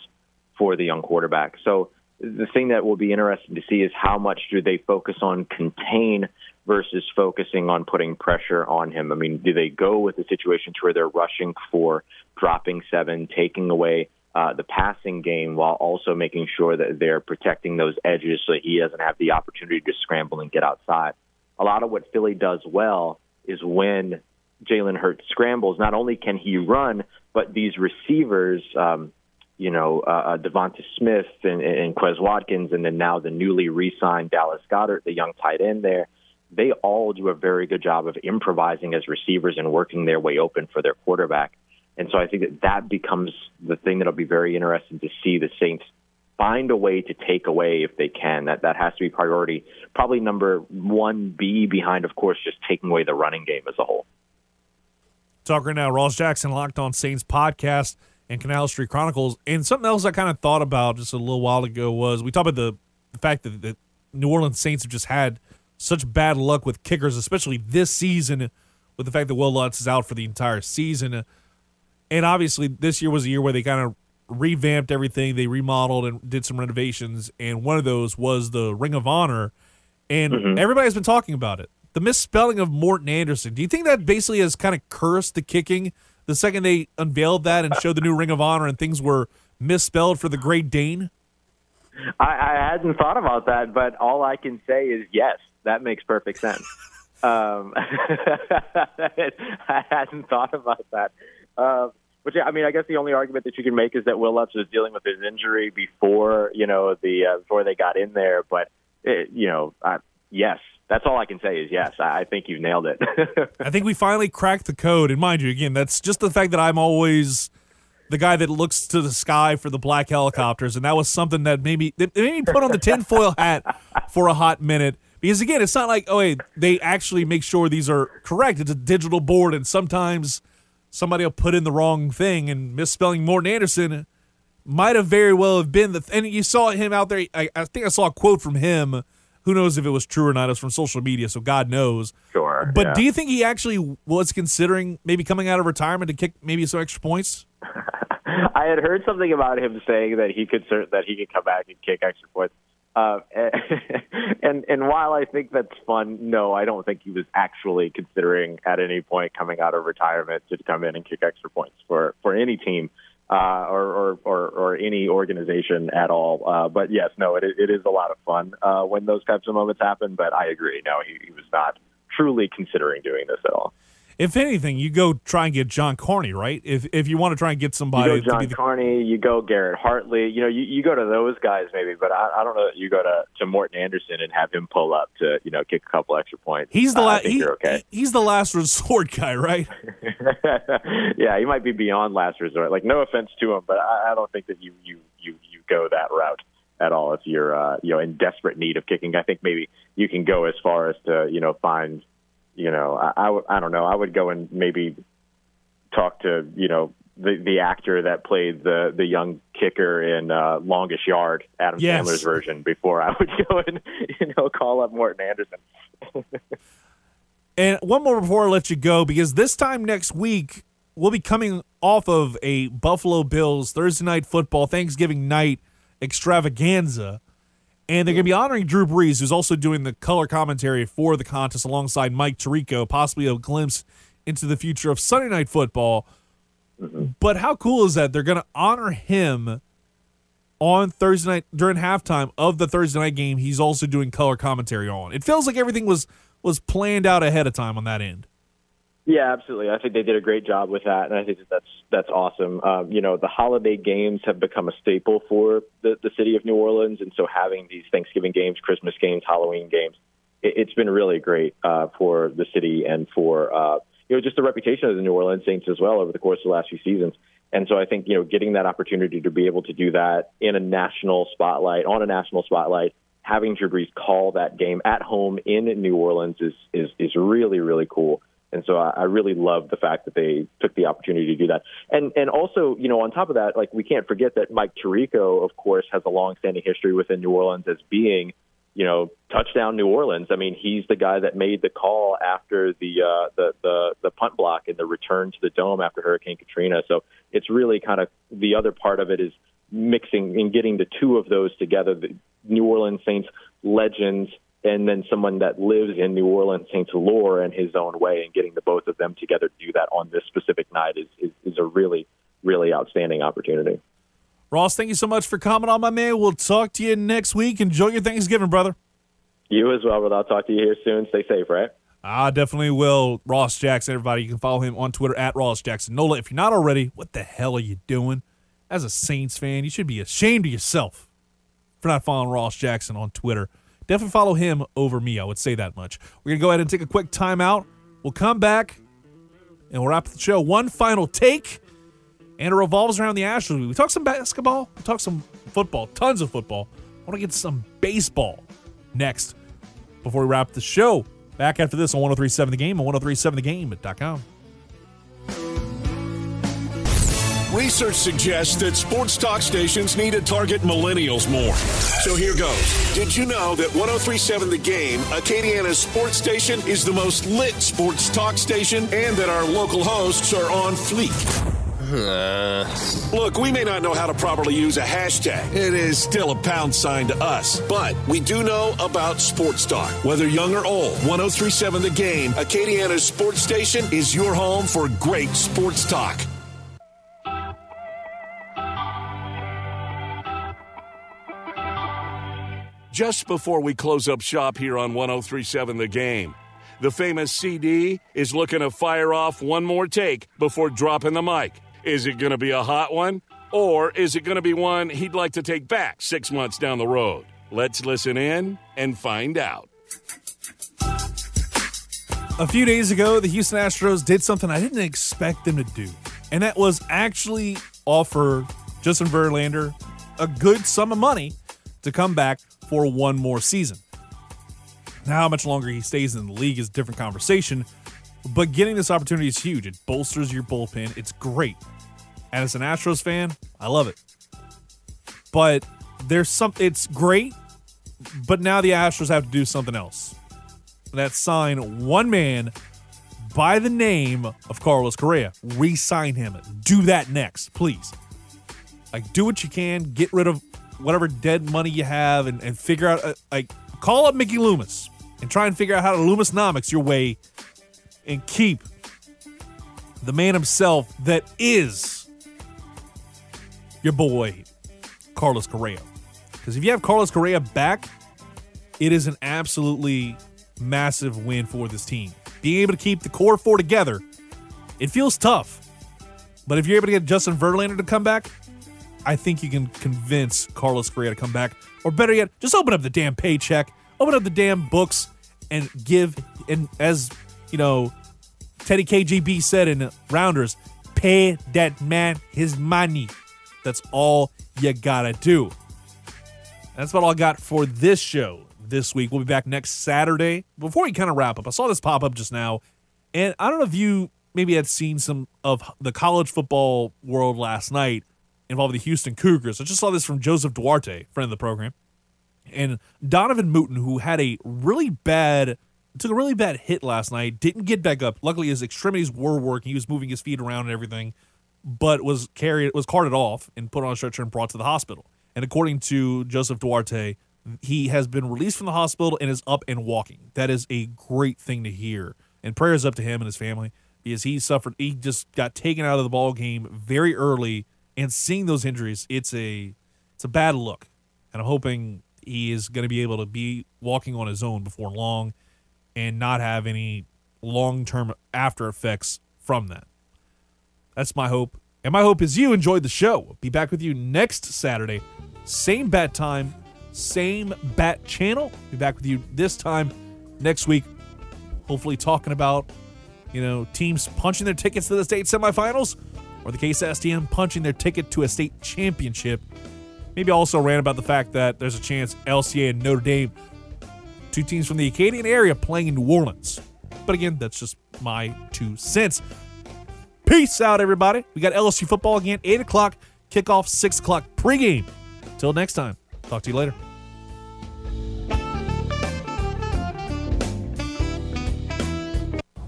for the young quarterback. So the thing that will be interesting to see is how much do they focus on contain versus focusing on putting pressure on him. I mean, do they go with the situations where they're rushing for dropping seven, taking away uh, the passing game while also making sure that they're protecting those edges so he doesn't have the opportunity to scramble and get outside. A lot of what Philly does well is when Jalen Hurts scrambles, not only can he run, but these receivers, um, you know, uh, uh, Devonta Smith and, and Quez Watkins, and then now the newly re-signed Dallas Goedert, the young tight end there, they all do a very good job of improvising as receivers and working their way open for their quarterback. And so I think that that becomes the thing that'll be very interesting to see the Saints find a way to take away if they can. That that has to be priority. Probably number one B behind, of course, just taking away the running game as a whole. Talking now, Ross Jackson, Locked On Saints podcast and Canal Street Chronicles. And something else I kind of thought about just a little while ago was we talked about the, the fact that the New Orleans Saints have just had such bad luck with kickers, especially this season, with the fact that Wil Lutz is out for the entire season. And obviously, this year was a year where they kind of revamped everything. They remodeled and did some renovations, and one of those was the Ring of Honor. And mm-hmm. everybody's been talking about it. The misspelling of Morten Andersen. Do you think that basically has kind of cursed the kicking the second they unveiled that and showed the new Ring of Honor and things were misspelled for the Great Dane? I, I hadn't thought about that, but all I can say is yes, that makes perfect sense. [laughs] um, [laughs] I hadn't thought about that. Uh, which I mean, I guess the only argument that you can make is that Wil Lutz was dealing with his injury before you know the uh, before they got in there. But it, you know, uh, yes, that's all I can say is yes. I, think you've nailed it. [laughs] I think we finally cracked the code. And mind you, again, that's just the fact that I'm always the guy that looks to the sky for the black helicopters, and that was something that maybe that made me put on the tinfoil hat for a hot minute. Because again, it's not like oh, hey, they actually make sure these are correct. It's a digital board, and sometimes somebody will put in the wrong thing and misspelling Morten Andersen might have very well have been the th- and you saw him out there I, I, think I saw a quote from him who knows if it was true or not it was from social media so God knows sure but yeah. do you think he actually was considering maybe coming out of retirement to kick maybe some extra points [laughs] I had heard something about him saying that he could that he could come back and kick extra points uh, [laughs] and and while I think that's fun, no, I don't think he was actually considering at any point coming out of retirement to come in and kick extra points for for any team. Uh, or, or, or, or any organization at all. Uh, but yes, no, it, it is a lot of fun uh, when those types of moments happen. But I agree. No, he, he was not truly considering doing this at all. If anything, you go try and get John Carney, right? If if you want to try and get somebody, you go John the- Carney, you go Garrett Hartley. You know, you, you go to those guys maybe, but I, I don't know that you go to, to Morten Andersen and have him pull up to you know kick a couple extra points. he's the uh, last. He, okay. he's the last resort [laughs] guy, right? [laughs] yeah, he might be beyond last resort. Like, no offense to him, but I, I don't think that you you you you go that route at all if you're uh, you know in desperate need of kicking. I think maybe you can go as far as to you know find you know I I, I don't know I would go and maybe talk to you know the the actor that played the the young kicker in uh, Longest Yard, Adam Yes. Sandler's version, before I would [laughs] go and you know call up Morten Andersen. And one more before I let you go, because this time next week we'll be coming off of a Buffalo Bills Thursday night football Thanksgiving night extravaganza, and they're going to be honoring Drew Brees, who's also doing the color commentary for the contest alongside Mike Tirico, possibly a glimpse into the future of Sunday night football. But how cool is that? They're going to honor him on Thursday night during halftime of the Thursday night game. He's also doing color commentary on. It feels like everything was was planned out ahead of time on that end. Yeah, absolutely. I think they did a great job with that, and I think that that's that's awesome. Um, you know, the holiday games have become a staple for the, the city of New Orleans, and so having these Thanksgiving games, Christmas games, Halloween games, it, it's been really great uh, for the city and for uh, you know just the reputation of the New Orleans Saints as well over the course of the last few seasons. And so I think you know getting that opportunity to be able to do that in a national spotlight, on a national spotlight, having Drew Brees call that game at home in New Orleans is is is really really cool. And so I, I really love the fact that they took the opportunity to do that. And and also, you know, on top of that, like we can't forget that Mike Tirico, of course, has a long-standing history within New Orleans as being, you know, touchdown New Orleans. I mean, he's the guy that made the call after the uh, the the the punt block and the return to the dome after Hurricane Katrina. So it's really kind of the other part of it is mixing and getting the two of those together. The New Orleans Saints legends and then someone that lives in New Orleans Saints lore in his own way, and getting the both of them together to do that on this specific night is is, is a really really outstanding opportunity. Ross, thank you so much for coming on, my man. We'll talk to you next week. Enjoy your Thanksgiving, brother. You as well, brother. I'll talk to you here soon. Stay safe, right? I definitely will. Ross Jackson, everybody, you can follow him on Twitter at Ross Jackson Nola. If you're not already, what the hell are you doing? As a Saints fan, you should be ashamed of yourself for not following Ross Jackson on Twitter. Definitely follow him over me. I would say that much. We're gonna go ahead and take a quick timeout. We'll come back and we'll wrap the show. One final take, and it revolves around the Astros. We talk some basketball. We talk some football. Tons of football. I want to get some baseball next before we wrap the show. Back after this on 1037 The Game and 1037thegame.com. Research suggests that sports talk stations need to target millennials more. So here goes. Did you know that 1037 The Game, Acadiana's sports station, is the most lit sports talk station and that our local hosts are on fleek? Look, we may not know how to properly use a hashtag. It is still a pound sign to us. But we do know about sports talk. Whether young or old, 1037 The Game, Acadiana's sports station, is your home for great sports talk. Just before we close up shop here on 1037 The Game, the famous CD is looking to fire off one more take before dropping the mic. Is it going to be a hot one? Or is it going to be one he'd like to take back six months down the road? Let's listen in and find out. A few days ago, the Houston Astros did something I didn't expect them to do, and that was actually offer Justin Verlander a good sum of money to come back for one more season. Now, how much longer he stays in the league is a different conversation, but getting this opportunity is huge. It bolsters your bullpen. It's great. And as an Astros fan, I love it. But there's some it's great, but now the Astros have to do something else. That sign one man by the name of Carlos Correa. Re-sign him. Do that next, please. Like, do what you can. Get rid of whatever dead money you have, and, and figure out. Uh, like, call up Mickey Loomis and try and figure out how to Loomisnomics your way, and keep the man himself that is your boy, Carlos Correa. Because if you have Carlos Correa back, it is an absolutely massive win for this team. Being able to keep the core four together, it feels tough. But if you're able to get Justin Verlander to come back, I think you can convince Carlos Correa to come back. Or better yet, just open up the damn paycheck, open up the damn books, and give, and as, you know, Teddy KGB said in Rounders, pay that man his money. That's all you gotta do. That's about all I got for this show this week. We'll be back next Saturday. Before we kind of wrap up, I saw this pop up just now, and I don't know if you maybe had seen some of the college football world last night involving the Houston Cougars. I just saw this from Joseph Duarte, friend of the program, and Donovan Mooten, who had a really bad took a really bad hit last night, didn't get back up. Luckily, his extremities were working. He was moving his feet around and everything, but was carried was carted off and put on a stretcher and brought to the hospital. And according to Joseph Duarte, he has been released from the hospital and is up and walking. That is a great thing to hear. And prayers up to him and his family because he suffered. He just got taken out of the ball game very early, and seeing those injuries, it's a it's a bad look. And I'm hoping he is going to be able to be walking on his own before long, and not have any long term after effects from that. That's my hope. And my hope is you enjoyed the show. Be back with you next Saturday. Same bat time, same bat channel. Be back with you this time next week. Hopefully, talking about, you know, teams punching their tickets to the state semifinals or the case STM punching their ticket to a state championship. Maybe also rant about the fact that there's a chance LCA and Notre Dame, two teams from the Acadiana area, playing in New Orleans. But again, that's just my two cents. Peace out, everybody. We got LSU football again, 8 o'clock, kickoff, 6 o'clock pregame. Till next time, talk to you later.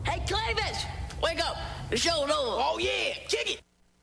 Hey, Clavis, wake up. The show's over. Oh, yeah.